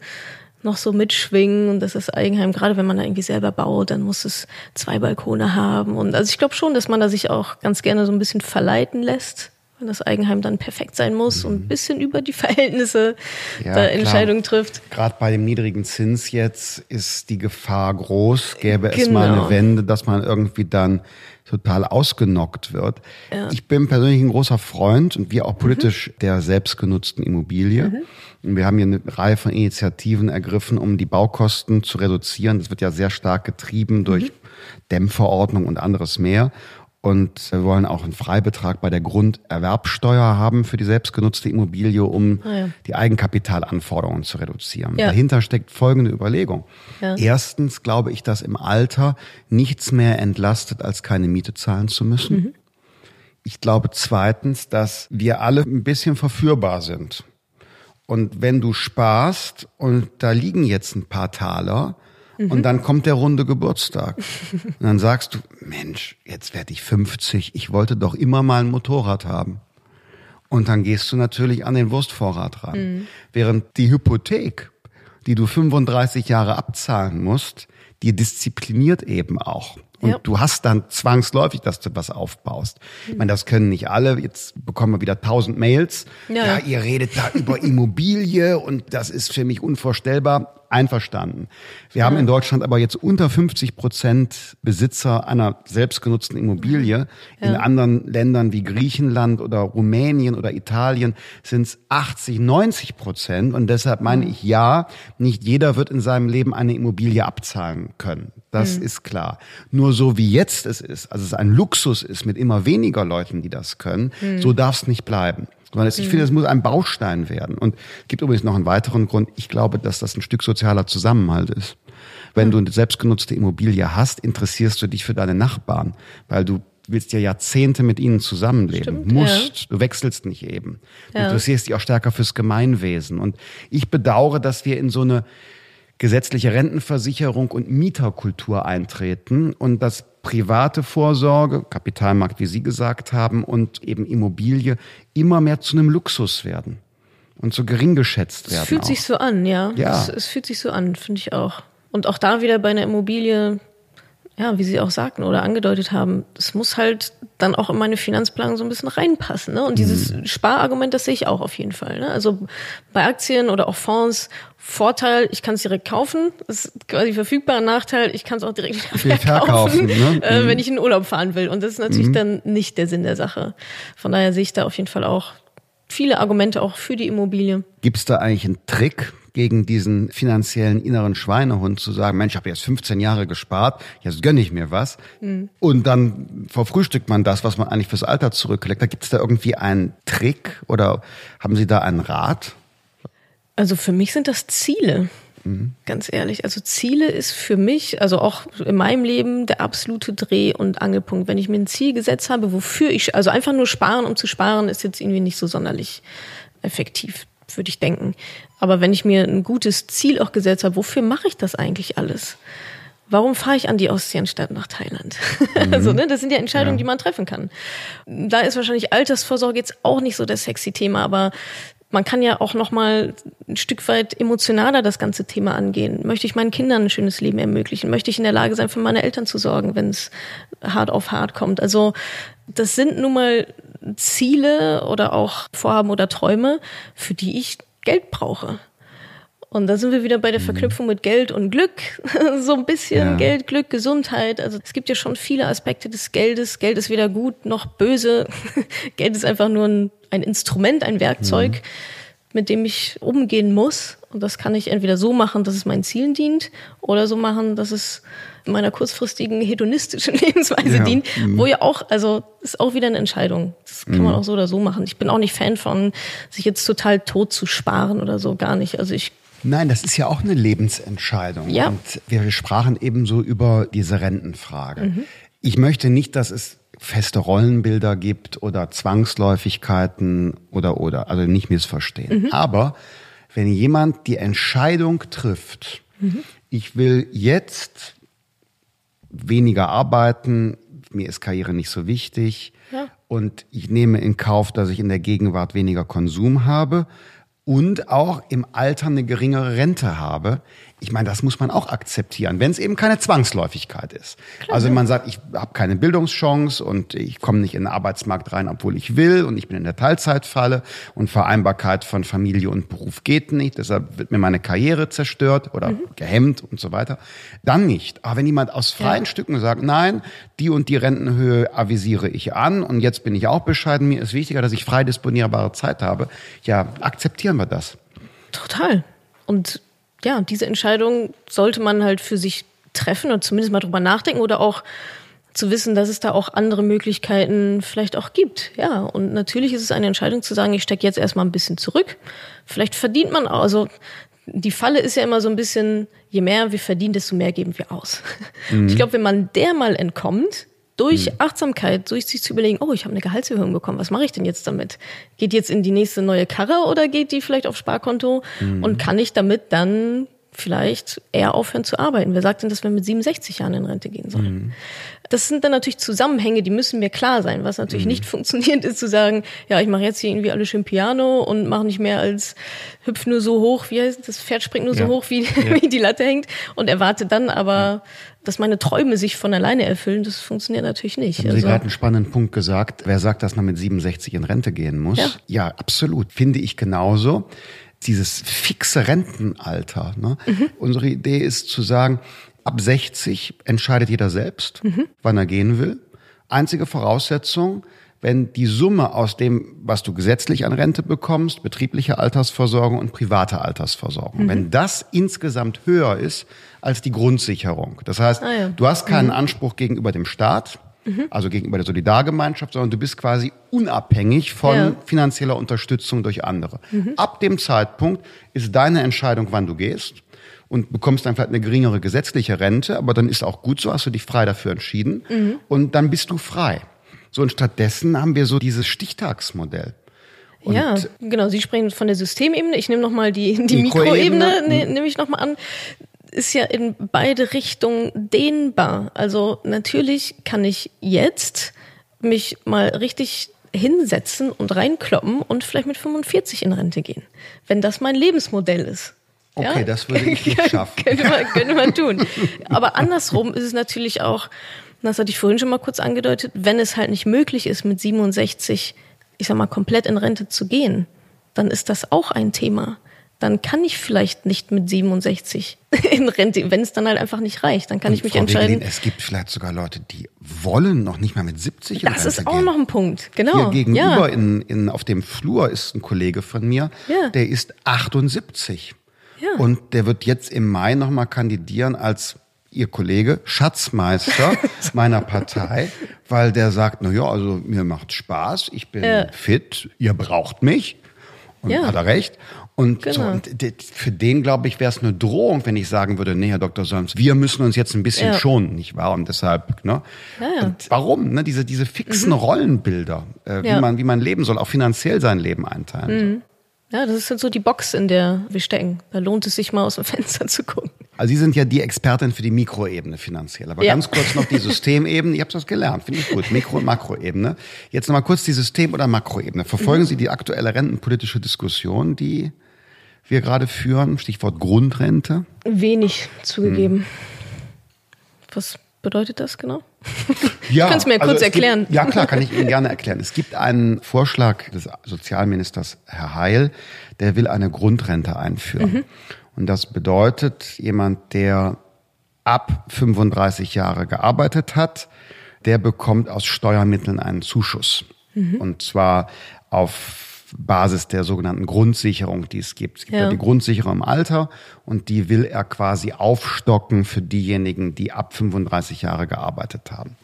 noch so mitschwingen und das Eigenheim, gerade wenn man da irgendwie selber baut, dann muss es zwei Balkone haben. Und also ich glaube schon, dass man da sich auch ganz gerne so ein bisschen verleiten lässt, wenn das Eigenheim dann perfekt sein muss mhm. und ein bisschen über die Verhältnisse ja, da Entscheidungen trifft. Gerade bei dem niedrigen Zins jetzt ist die Gefahr groß, gäbe genau. es mal eine genau. Wende, dass man irgendwie dann total ausgenockt wird. Ja. Ich bin persönlich ein großer Freund und wir auch politisch mhm. der selbstgenutzten Immobilie. Mhm. Wir haben hier eine Reihe von Initiativen ergriffen, um die Baukosten zu reduzieren. Das wird ja sehr stark getrieben durch mhm. Dämmverordnung und anderes mehr. Und wir wollen auch einen Freibetrag bei der Grunderwerbsteuer haben für die selbstgenutzte Immobilie, um ah, ja. die Eigenkapitalanforderungen zu reduzieren. Ja. Dahinter steckt folgende Überlegung. Ja. Erstens glaube ich, dass im Alter nichts mehr entlastet, als keine Miete zahlen zu müssen. Mhm. Ich glaube zweitens, dass wir alle ein bisschen verführbar sind. Und wenn du sparst und da liegen jetzt ein paar Taler, Mhm. Und dann kommt der runde Geburtstag. Und dann sagst du, Mensch, jetzt werde ich 50, ich wollte doch immer mal ein Motorrad haben. Und dann gehst du natürlich an den Wurstvorrat ran. Mhm. Während die Hypothek, die du 35 Jahre abzahlen musst, die diszipliniert eben auch. Und ja. du hast dann zwangsläufig, dass du was aufbaust. Ich meine, das können nicht alle. Jetzt bekommen wir wieder tausend Mails. Ja. ja, ihr redet da über Immobilie und das ist für mich unvorstellbar einverstanden. Wir ja. haben in Deutschland aber jetzt unter 50 Prozent Besitzer einer selbstgenutzten Immobilie. Ja. In anderen Ländern wie Griechenland oder Rumänien oder Italien sind es 80, 90 Prozent. Und deshalb meine ich, ja, nicht jeder wird in seinem Leben eine Immobilie abzahlen können. Das mhm. ist klar. Nur so wie jetzt es ist, also es ein Luxus ist mit immer weniger Leuten, die das können, mhm. so darf es nicht bleiben. Sondern ich finde, es muss ein Baustein werden. Und es gibt übrigens noch einen weiteren Grund. Ich glaube, dass das ein Stück sozialer Zusammenhalt ist. Wenn du eine selbstgenutzte Immobilie hast, interessierst du dich für deine Nachbarn, weil du willst ja Jahrzehnte mit ihnen zusammenleben. Stimmt, Musst. Ja. Du wechselst nicht eben. Du ja. interessierst dich auch stärker fürs Gemeinwesen. Und ich bedauere, dass wir in so eine gesetzliche Rentenversicherung und Mieterkultur eintreten und dass private Vorsorge, Kapitalmarkt, wie Sie gesagt haben, und eben Immobilie immer mehr zu einem Luxus werden und so gering geschätzt werden. Es fühlt auch. sich so an, ja. ja. Es, es fühlt sich so an, finde ich auch. Und auch da wieder bei einer Immobilie ja, wie Sie auch sagten oder angedeutet haben, es muss halt dann auch in meine Finanzplanung so ein bisschen reinpassen. Ne? Und dieses mhm. Sparargument, das sehe ich auch auf jeden Fall. Ne? Also bei Aktien oder auch Fonds, Vorteil, ich kann es direkt kaufen, ist quasi verfügbarer Nachteil, ich kann es auch direkt wieder verkaufen, verkaufen ne? äh, mhm. wenn ich in den Urlaub fahren will. Und das ist natürlich mhm. dann nicht der Sinn der Sache. Von daher sehe ich da auf jeden Fall auch viele Argumente auch für die Immobilie. Gibt es da eigentlich einen Trick, gegen diesen finanziellen inneren Schweinehund zu sagen, Mensch, ich habe jetzt 15 Jahre gespart, jetzt gönne ich mir was. Mhm. Und dann verfrühstückt man das, was man eigentlich fürs Alter zurücklegt. Da gibt es da irgendwie einen Trick oder haben Sie da einen Rat? Also für mich sind das Ziele. Mhm. Ganz ehrlich. Also Ziele ist für mich, also auch in meinem Leben, der absolute Dreh- und Angelpunkt. Wenn ich mir ein Ziel gesetzt habe, wofür ich, also einfach nur sparen, um zu sparen, ist jetzt irgendwie nicht so sonderlich effektiv würde ich denken. Aber wenn ich mir ein gutes Ziel auch gesetzt habe, wofür mache ich das eigentlich alles? Warum fahre ich an die Ostsee anstatt nach Thailand? Mhm. also, ne, das sind ja Entscheidungen, ja. die man treffen kann. Da ist wahrscheinlich Altersvorsorge jetzt auch nicht so das sexy Thema, aber man kann ja auch noch mal ein Stück weit emotionaler das ganze Thema angehen. Möchte ich meinen Kindern ein schönes Leben ermöglichen? Möchte ich in der Lage sein, für meine Eltern zu sorgen, wenn es hart auf hart kommt? Also das sind nun mal Ziele oder auch Vorhaben oder Träume, für die ich Geld brauche. Und da sind wir wieder bei der mhm. Verknüpfung mit Geld und Glück. so ein bisschen ja. Geld, Glück, Gesundheit. Also es gibt ja schon viele Aspekte des Geldes. Geld ist weder gut noch böse. Geld ist einfach nur ein, ein Instrument, ein Werkzeug, mhm. mit dem ich umgehen muss. Und das kann ich entweder so machen, dass es meinen Zielen dient, oder so machen, dass es meiner kurzfristigen hedonistischen Lebensweise ja. dient, mhm. wo ja auch, also ist auch wieder eine Entscheidung. Das kann mhm. man auch so oder so machen. Ich bin auch nicht Fan von, sich jetzt total tot zu sparen oder so, gar nicht. Also ich Nein, das ist ja auch eine Lebensentscheidung. Ja. Und wir sprachen ebenso über diese Rentenfrage. Mhm. Ich möchte nicht, dass es feste Rollenbilder gibt oder Zwangsläufigkeiten oder oder, also nicht missverstehen. Mhm. Aber wenn jemand die Entscheidung trifft, mhm. ich will jetzt weniger arbeiten, mir ist Karriere nicht so wichtig ja. und ich nehme in Kauf, dass ich in der Gegenwart weniger Konsum habe, und auch im Alter eine geringere Rente habe, ich meine, das muss man auch akzeptieren, wenn es eben keine Zwangsläufigkeit ist. Klar, also wenn man sagt, ich habe keine Bildungschance und ich komme nicht in den Arbeitsmarkt rein, obwohl ich will und ich bin in der Teilzeitfalle und Vereinbarkeit von Familie und Beruf geht nicht, deshalb wird mir meine Karriere zerstört oder mhm. gehemmt und so weiter, dann nicht. Aber wenn jemand aus freien ja. Stücken sagt, nein, die und die Rentenhöhe avisiere ich an und jetzt bin ich auch bescheiden, mir ist wichtiger, dass ich frei disponierbare Zeit habe, ja, akzeptieren wir das. Total. Und ja, diese Entscheidung sollte man halt für sich treffen und zumindest mal drüber nachdenken oder auch zu wissen, dass es da auch andere Möglichkeiten vielleicht auch gibt. Ja, und natürlich ist es eine Entscheidung zu sagen, ich stecke jetzt erstmal ein bisschen zurück. Vielleicht verdient man auch, also die Falle ist ja immer so ein bisschen, je mehr wir verdienen, desto mehr geben wir aus. Mhm. Ich glaube, wenn man der mal entkommt, durch mhm. Achtsamkeit, durch sich zu überlegen, oh, ich habe eine Gehaltserhöhung bekommen, was mache ich denn jetzt damit? Geht jetzt in die nächste neue Karre oder geht die vielleicht aufs Sparkonto? Mhm. Und kann ich damit dann vielleicht eher aufhören zu arbeiten? Wer sagt denn, dass wir mit 67 Jahren in Rente gehen sollen? Mhm. Das sind dann natürlich Zusammenhänge, die müssen mir klar sein. Was natürlich mhm. nicht funktioniert, ist zu sagen, ja, ich mache jetzt hier irgendwie alle schön Piano und mache nicht mehr als hüpf nur so hoch, wie heißt das Pferd springt nur so hoch, wie, ja. wie die Latte hängt und erwarte dann aber, dass meine Träume sich von alleine erfüllen. Das funktioniert natürlich nicht. Haben also, Sie gerade einen spannenden Punkt gesagt. Wer sagt, dass man mit 67 in Rente gehen muss? Ja, ja absolut. Finde ich genauso dieses fixe Rentenalter. Ne? Mhm. Unsere Idee ist zu sagen, Ab 60 entscheidet jeder selbst, mhm. wann er gehen will. Einzige Voraussetzung, wenn die Summe aus dem, was du gesetzlich an Rente bekommst, betriebliche Altersversorgung und private Altersversorgung, mhm. wenn das insgesamt höher ist als die Grundsicherung. Das heißt, ah, ja. du hast keinen mhm. Anspruch gegenüber dem Staat, mhm. also gegenüber der Solidargemeinschaft, sondern du bist quasi unabhängig von ja. finanzieller Unterstützung durch andere. Mhm. Ab dem Zeitpunkt ist deine Entscheidung, wann du gehst und bekommst dann vielleicht eine geringere gesetzliche Rente, aber dann ist auch gut so, hast du dich frei dafür entschieden mhm. und dann bist du frei. So und stattdessen haben wir so dieses Stichtagsmodell. Und ja, genau. Sie sprechen von der Systemebene. Ich nehme noch mal die die Mikroebene, Mikro ne, nehme ich noch mal an. Ist ja in beide Richtungen dehnbar. Also natürlich kann ich jetzt mich mal richtig hinsetzen und reinkloppen und vielleicht mit 45 in Rente gehen, wenn das mein Lebensmodell ist. Okay, ja? das würde ich nicht schaffen. könnte, man, könnte man tun. Aber andersrum ist es natürlich auch, das hatte ich vorhin schon mal kurz angedeutet, wenn es halt nicht möglich ist, mit 67, ich sag mal, komplett in Rente zu gehen, dann ist das auch ein Thema. Dann kann ich vielleicht nicht mit 67 in Rente, wenn es dann halt einfach nicht reicht, dann kann Und ich mich Frau entscheiden. Wegelin, es gibt vielleicht sogar Leute, die wollen noch nicht mal mit 70 in Das Rente ist auch gehen. noch ein Punkt, genau. Hier gegenüber ja. in, in, auf dem Flur ist ein Kollege von mir, ja. der ist 78. Ja. Und der wird jetzt im Mai nochmal kandidieren als Ihr Kollege, Schatzmeister meiner Partei, weil der sagt, na ja, also mir macht Spaß, ich bin ja. fit, ihr braucht mich. Und ja. hat er recht. Und, genau. so, und für den, glaube ich, wäre es eine Drohung, wenn ich sagen würde, nee, Herr Dr. Solms, wir müssen uns jetzt ein bisschen ja. schonen, nicht wahr? Und deshalb, ne? Ja, und warum? Ne? Diese, diese fixen mhm. Rollenbilder, äh, wie, man, wie man leben soll, auch finanziell sein Leben einteilen mhm. Ja, das ist halt so die Box, in der wir stecken. Da lohnt es sich mal aus dem Fenster zu gucken. Also Sie sind ja die Expertin für die Mikroebene finanziell. Aber ja. ganz kurz noch die Systemebene. Ich habe das gelernt, finde ich gut. Mikro- und Makroebene. Jetzt noch mal kurz die System- oder Makroebene. Verfolgen mhm. Sie die aktuelle rentenpolitische Diskussion, die wir gerade führen? Stichwort Grundrente. Wenig zugegeben. Hm. Was bedeutet das genau? Ja, Kannst du mir also kurz erklären? Gibt, ja, klar, kann ich Ihnen gerne erklären. Es gibt einen Vorschlag des Sozialministers Herr Heil, der will eine Grundrente einführen. Mhm. Und das bedeutet, jemand, der ab 35 Jahre gearbeitet hat, der bekommt aus Steuermitteln einen Zuschuss. Mhm. Und zwar auf Basis der sogenannten Grundsicherung, die es gibt. Es gibt ja. ja die Grundsicherung im Alter und die will er quasi aufstocken für diejenigen, die ab 35 Jahre gearbeitet haben.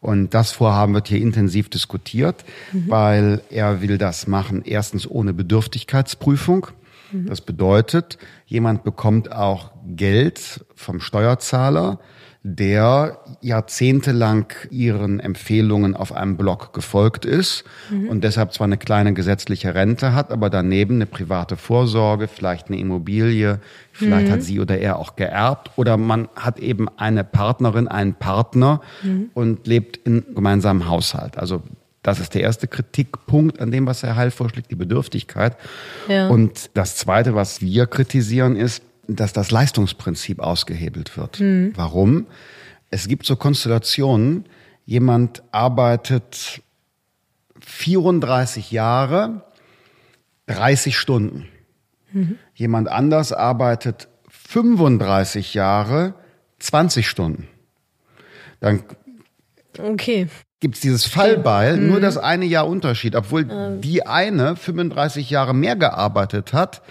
Und das Vorhaben wird hier intensiv diskutiert, mhm. weil er will das machen, erstens ohne Bedürftigkeitsprüfung. Mhm. Das bedeutet, jemand bekommt auch Geld vom Steuerzahler, der jahrzehntelang ihren Empfehlungen auf einem Blog gefolgt ist mhm. und deshalb zwar eine kleine gesetzliche Rente hat, aber daneben eine private Vorsorge, vielleicht eine Immobilie, vielleicht mhm. hat sie oder er auch geerbt oder man hat eben eine Partnerin, einen Partner mhm. und lebt in gemeinsamen Haushalt. Also Das ist der erste Kritikpunkt an dem, was Herr Heil vorschlägt, die Bedürftigkeit. Ja. Und das Zweite, was wir kritisieren, ist, dass das Leistungsprinzip ausgehebelt wird. Mhm. Warum? Es gibt so Konstellationen, jemand arbeitet 34 Jahre, 30 Stunden. Jemand anders arbeitet 35 Jahre, 20 Stunden. Dann Okay. gibt's dieses Fallbeil, nur das eine Jahr Unterschied, obwohl die eine 35 Jahre mehr gearbeitet hat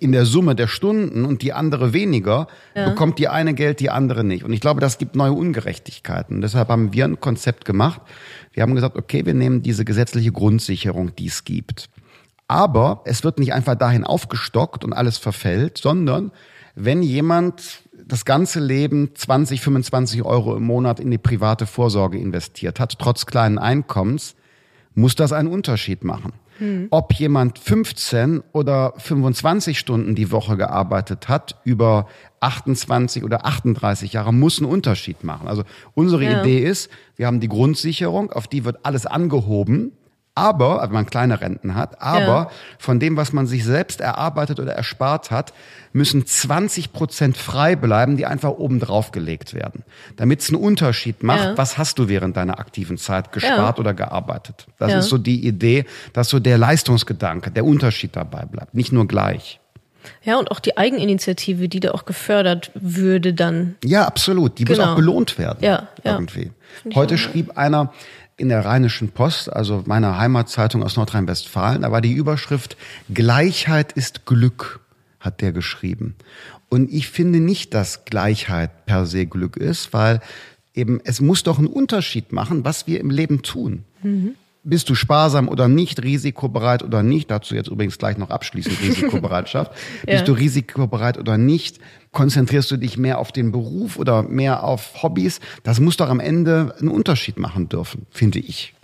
in der Summe der Stunden und die andere weniger, bekommt die eine Geld, die andere nicht. Und ich glaube, das gibt neue Ungerechtigkeiten. Und deshalb haben wir ein Konzept gemacht. Wir haben gesagt, okay, wir nehmen diese gesetzliche Grundsicherung, die es gibt. Aber es wird nicht einfach dahin aufgestockt und alles verfällt, sondern wenn jemand das ganze Leben 20, 25 Euro im Monat in die private Vorsorge investiert hat, trotz kleinen Einkommens, muss das einen Unterschied machen. Ob jemand 15 oder 25 Stunden die Woche gearbeitet hat, über 28 oder 38 Jahre, muss einen Unterschied machen. Also unsere Ja. Idee ist, wir haben die Grundsicherung, auf die wird alles angehoben, aber, also wenn man kleine Renten hat, aber Ja. von dem, was man sich selbst erarbeitet oder erspart hat, müssen 20 Prozent frei bleiben, die einfach oben drauf gelegt werden. Damit es einen Unterschied macht, Ja. was hast du während deiner aktiven Zeit gespart Ja. oder gearbeitet. Das ist so die Idee, dass so der Leistungsgedanke, der Unterschied dabei bleibt, nicht nur gleich. Ja, und auch die Eigeninitiative, die da auch gefördert würde dann. Ja, absolut. Die muss Genau. auch belohnt werden. Ja. Irgendwie. Heute schrieb einer in der Rheinischen Post, also meiner Heimatzeitung aus Nordrhein-Westfalen, da war die Überschrift Gleichheit ist Glück, hat der geschrieben. Und ich finde nicht, dass Gleichheit per se Glück ist, weil eben es muss doch einen Unterschied machen, was wir im Leben tun. Bist du sparsam oder nicht, risikobereit oder nicht? Dazu jetzt übrigens gleich noch abschließend Risikobereitschaft. Ja. Bist du risikobereit oder nicht? Konzentrierst du dich mehr auf den Beruf oder mehr auf Hobbys? Das muss doch am Ende einen Unterschied machen dürfen, finde ich.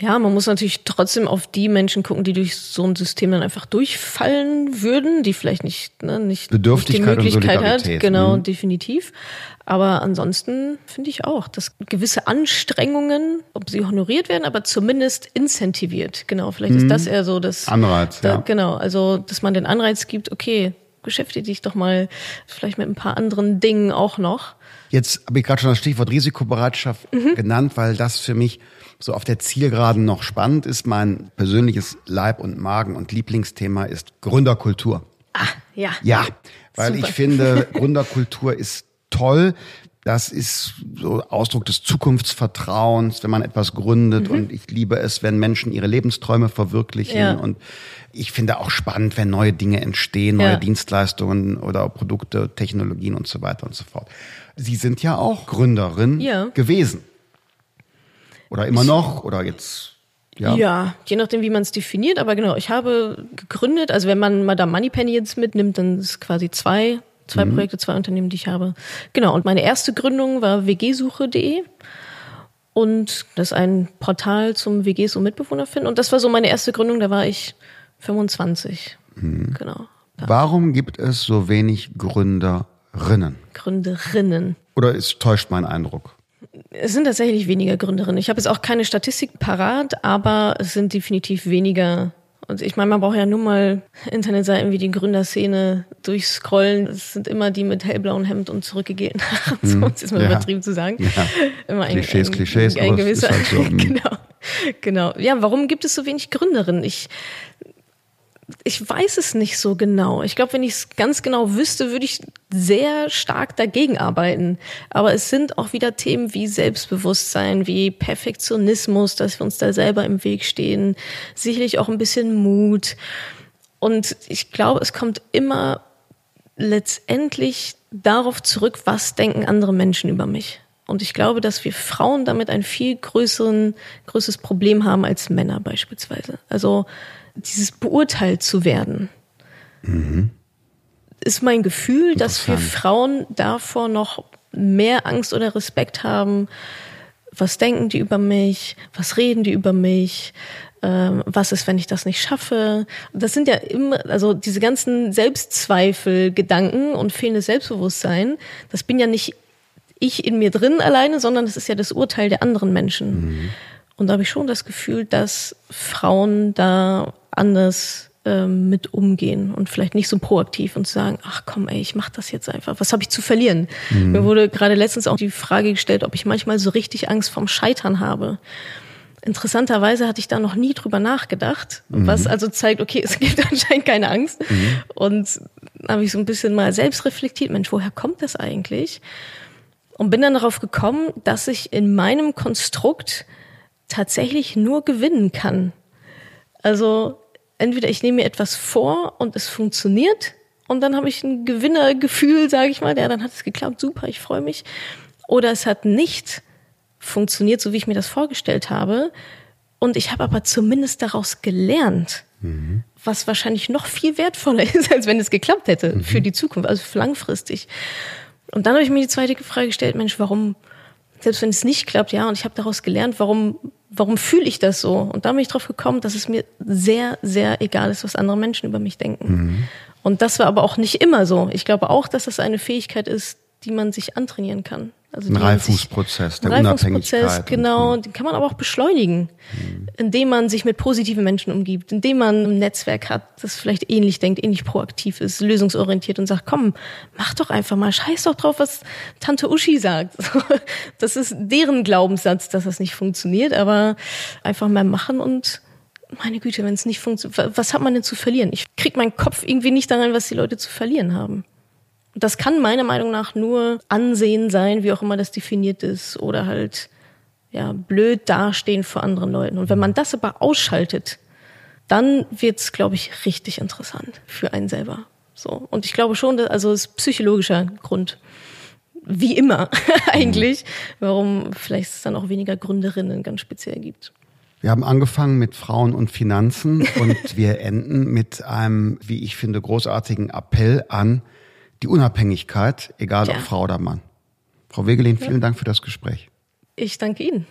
Ja, man muss natürlich trotzdem auf die Menschen gucken, die durch so ein System dann einfach durchfallen würden, die vielleicht nicht, ne, nicht Bedürftigkeit nicht die Möglichkeit hat. Genau, mhm. definitiv. Aber ansonsten finde ich auch, dass gewisse Anstrengungen, ob sie honoriert werden, aber zumindest incentiviert. Genau, vielleicht ist das eher so das Mhm. Anreiz, da, ja. Genau, also dass man den Anreiz gibt, okay, beschäftige dich doch mal vielleicht mit ein paar anderen Dingen auch noch. Jetzt habe ich gerade schon das Stichwort Risikobereitschaft genannt, weil das für mich so auf der Zielgeraden noch spannend ist. Mein persönliches Leib- und Magen- und Lieblingsthema ist Gründerkultur. Ah, ja. Ja, weil Super. ich finde, Gründerkultur ist toll. Das ist so Ausdruck des Zukunftsvertrauens, wenn man etwas gründet. Und ich liebe es, wenn Menschen ihre Lebensträume verwirklichen. Ja. Und ich finde auch spannend, wenn neue Dinge entstehen, neue Ja. Dienstleistungen oder Produkte, Technologien und so weiter und so fort. Sie sind ja auch Gründerin Ja. gewesen. Oder immer noch, oder jetzt, ja. Ja, je nachdem, wie man es definiert. Aber genau, ich habe gegründet. Also wenn man Madame Moneypenny jetzt mitnimmt, dann ist es quasi zwei, zwei Projekte, zwei Unternehmen, die ich habe. Genau. Und meine erste Gründung war wgsuche.de. Und das ist ein Portal zum WGs und Mitbewohner finden. Und das war so meine erste Gründung, da war ich 25. Genau. Warum gibt es so wenig Gründerinnen? Gründerinnen. Oder ist, täuscht mein Eindruck? Es sind tatsächlich weniger Gründerinnen. Ich habe jetzt auch keine Statistik parat, aber es sind definitiv weniger. Und ich meine, man braucht ja nur mal Internetseiten wie die Gründerszene durchscrollen. Es sind immer die mit hellblauem Hemd und zurückgegelten Haaren, so um es jetzt mal Ja. übertrieben zu sagen. Ja. Immer ein, Klischees, ein, Klischees, ein, ist gewisser, halt so, hm. genau, genau. Ja, warum gibt es so wenig Gründerinnen? Ich ich weiß es nicht so genau. Ich glaube, wenn ich es ganz genau wüsste, würde ich sehr stark dagegen arbeiten. Aber es sind auch wieder Themen wie Selbstbewusstsein, wie Perfektionismus, dass wir uns da selber im Weg stehen. Sicherlich auch ein bisschen Mut. Und ich glaube, es kommt immer letztendlich darauf zurück, was denken andere Menschen über mich. Und ich glaube, dass wir Frauen damit ein viel größeren, größeres Problem haben als Männer beispielsweise. Also dieses beurteilt zu werden, ist mein Gefühl, dass wir. Frauen davor noch mehr Angst oder Respekt haben. Was denken die über mich? Was reden die über mich? Ähm, was ist, wenn ich das nicht schaffe? Das sind ja immer, also diese ganzen Selbstzweifel, Gedanken und fehlendes Selbstbewusstsein, das bin ja nicht ich in mir drin alleine, sondern das ist ja das Urteil der anderen Menschen. Und da habe ich schon das Gefühl, dass Frauen da anders ähm, mit umgehen und vielleicht nicht so proaktiv und sagen, ach komm, ey, ich mach das jetzt einfach. Was habe ich zu verlieren? Mhm. Mir wurde gerade letztens auch die Frage gestellt, ob ich manchmal so richtig Angst vorm Scheitern habe. Interessanterweise hatte ich da noch nie drüber nachgedacht, mhm. was also zeigt, okay, es gibt anscheinend keine Angst. Mhm. Und habe ich so ein bisschen mal selbst reflektiert, Mensch, woher kommt das eigentlich? Und bin dann darauf gekommen, dass ich in meinem Konstrukt tatsächlich nur gewinnen kann. Also entweder ich nehme mir etwas vor und es funktioniert und dann habe ich ein Gewinnergefühl, sage ich mal, ja, dann hat es geklappt, super, ich freue mich. Oder es hat nicht funktioniert, so wie ich mir das vorgestellt habe. Und ich habe aber zumindest daraus gelernt, mhm. was wahrscheinlich noch viel wertvoller ist, als wenn es geklappt hätte mhm. für die Zukunft, also für langfristig. Und dann habe ich mir die zweite Frage gestellt, Mensch, warum, selbst wenn es nicht klappt, ja, und ich habe daraus gelernt, warum warum fühle ich das so? Und da bin ich drauf gekommen, dass es mir sehr, sehr egal ist, was andere Menschen über mich denken. Mhm. Und das war aber auch nicht immer so. Ich glaube auch, dass das eine Fähigkeit ist, die man sich antrainieren kann. Also ein Reifungsprozess der Reifungsprozess, genau, den kann man aber auch beschleunigen, mhm. indem man sich mit positiven Menschen umgibt, indem man ein Netzwerk hat, das vielleicht ähnlich denkt, ähnlich proaktiv ist, lösungsorientiert und sagt, komm, mach doch einfach mal, scheiß doch drauf, was Tante Uschi sagt. Das ist deren Glaubenssatz, dass das nicht funktioniert, aber einfach mal machen und meine Güte, wenn es nicht funktioniert, was hat man denn zu verlieren? Ich krieg meinen Kopf irgendwie nicht daran, was die Leute zu verlieren haben. Das kann meiner Meinung nach nur Ansehen sein, wie auch immer das definiert ist, oder halt ja blöd dastehen vor anderen Leuten. Und wenn man das aber ausschaltet, dann wird's, glaube ich, richtig interessant für einen selber. So und ich glaube schon, dass, also es ist psychologischer Grund, wie immer eigentlich, warum vielleicht es dann auch weniger Gründerinnen ganz speziell gibt. Wir haben angefangen mit Frauen und Finanzen und wir enden mit einem, wie ich finde, großartigen Appell an die Unabhängigkeit, egal ja. ob Frau oder Mann. Frau Wegelin, vielen ja. Dank für das Gespräch. Ich danke Ihnen.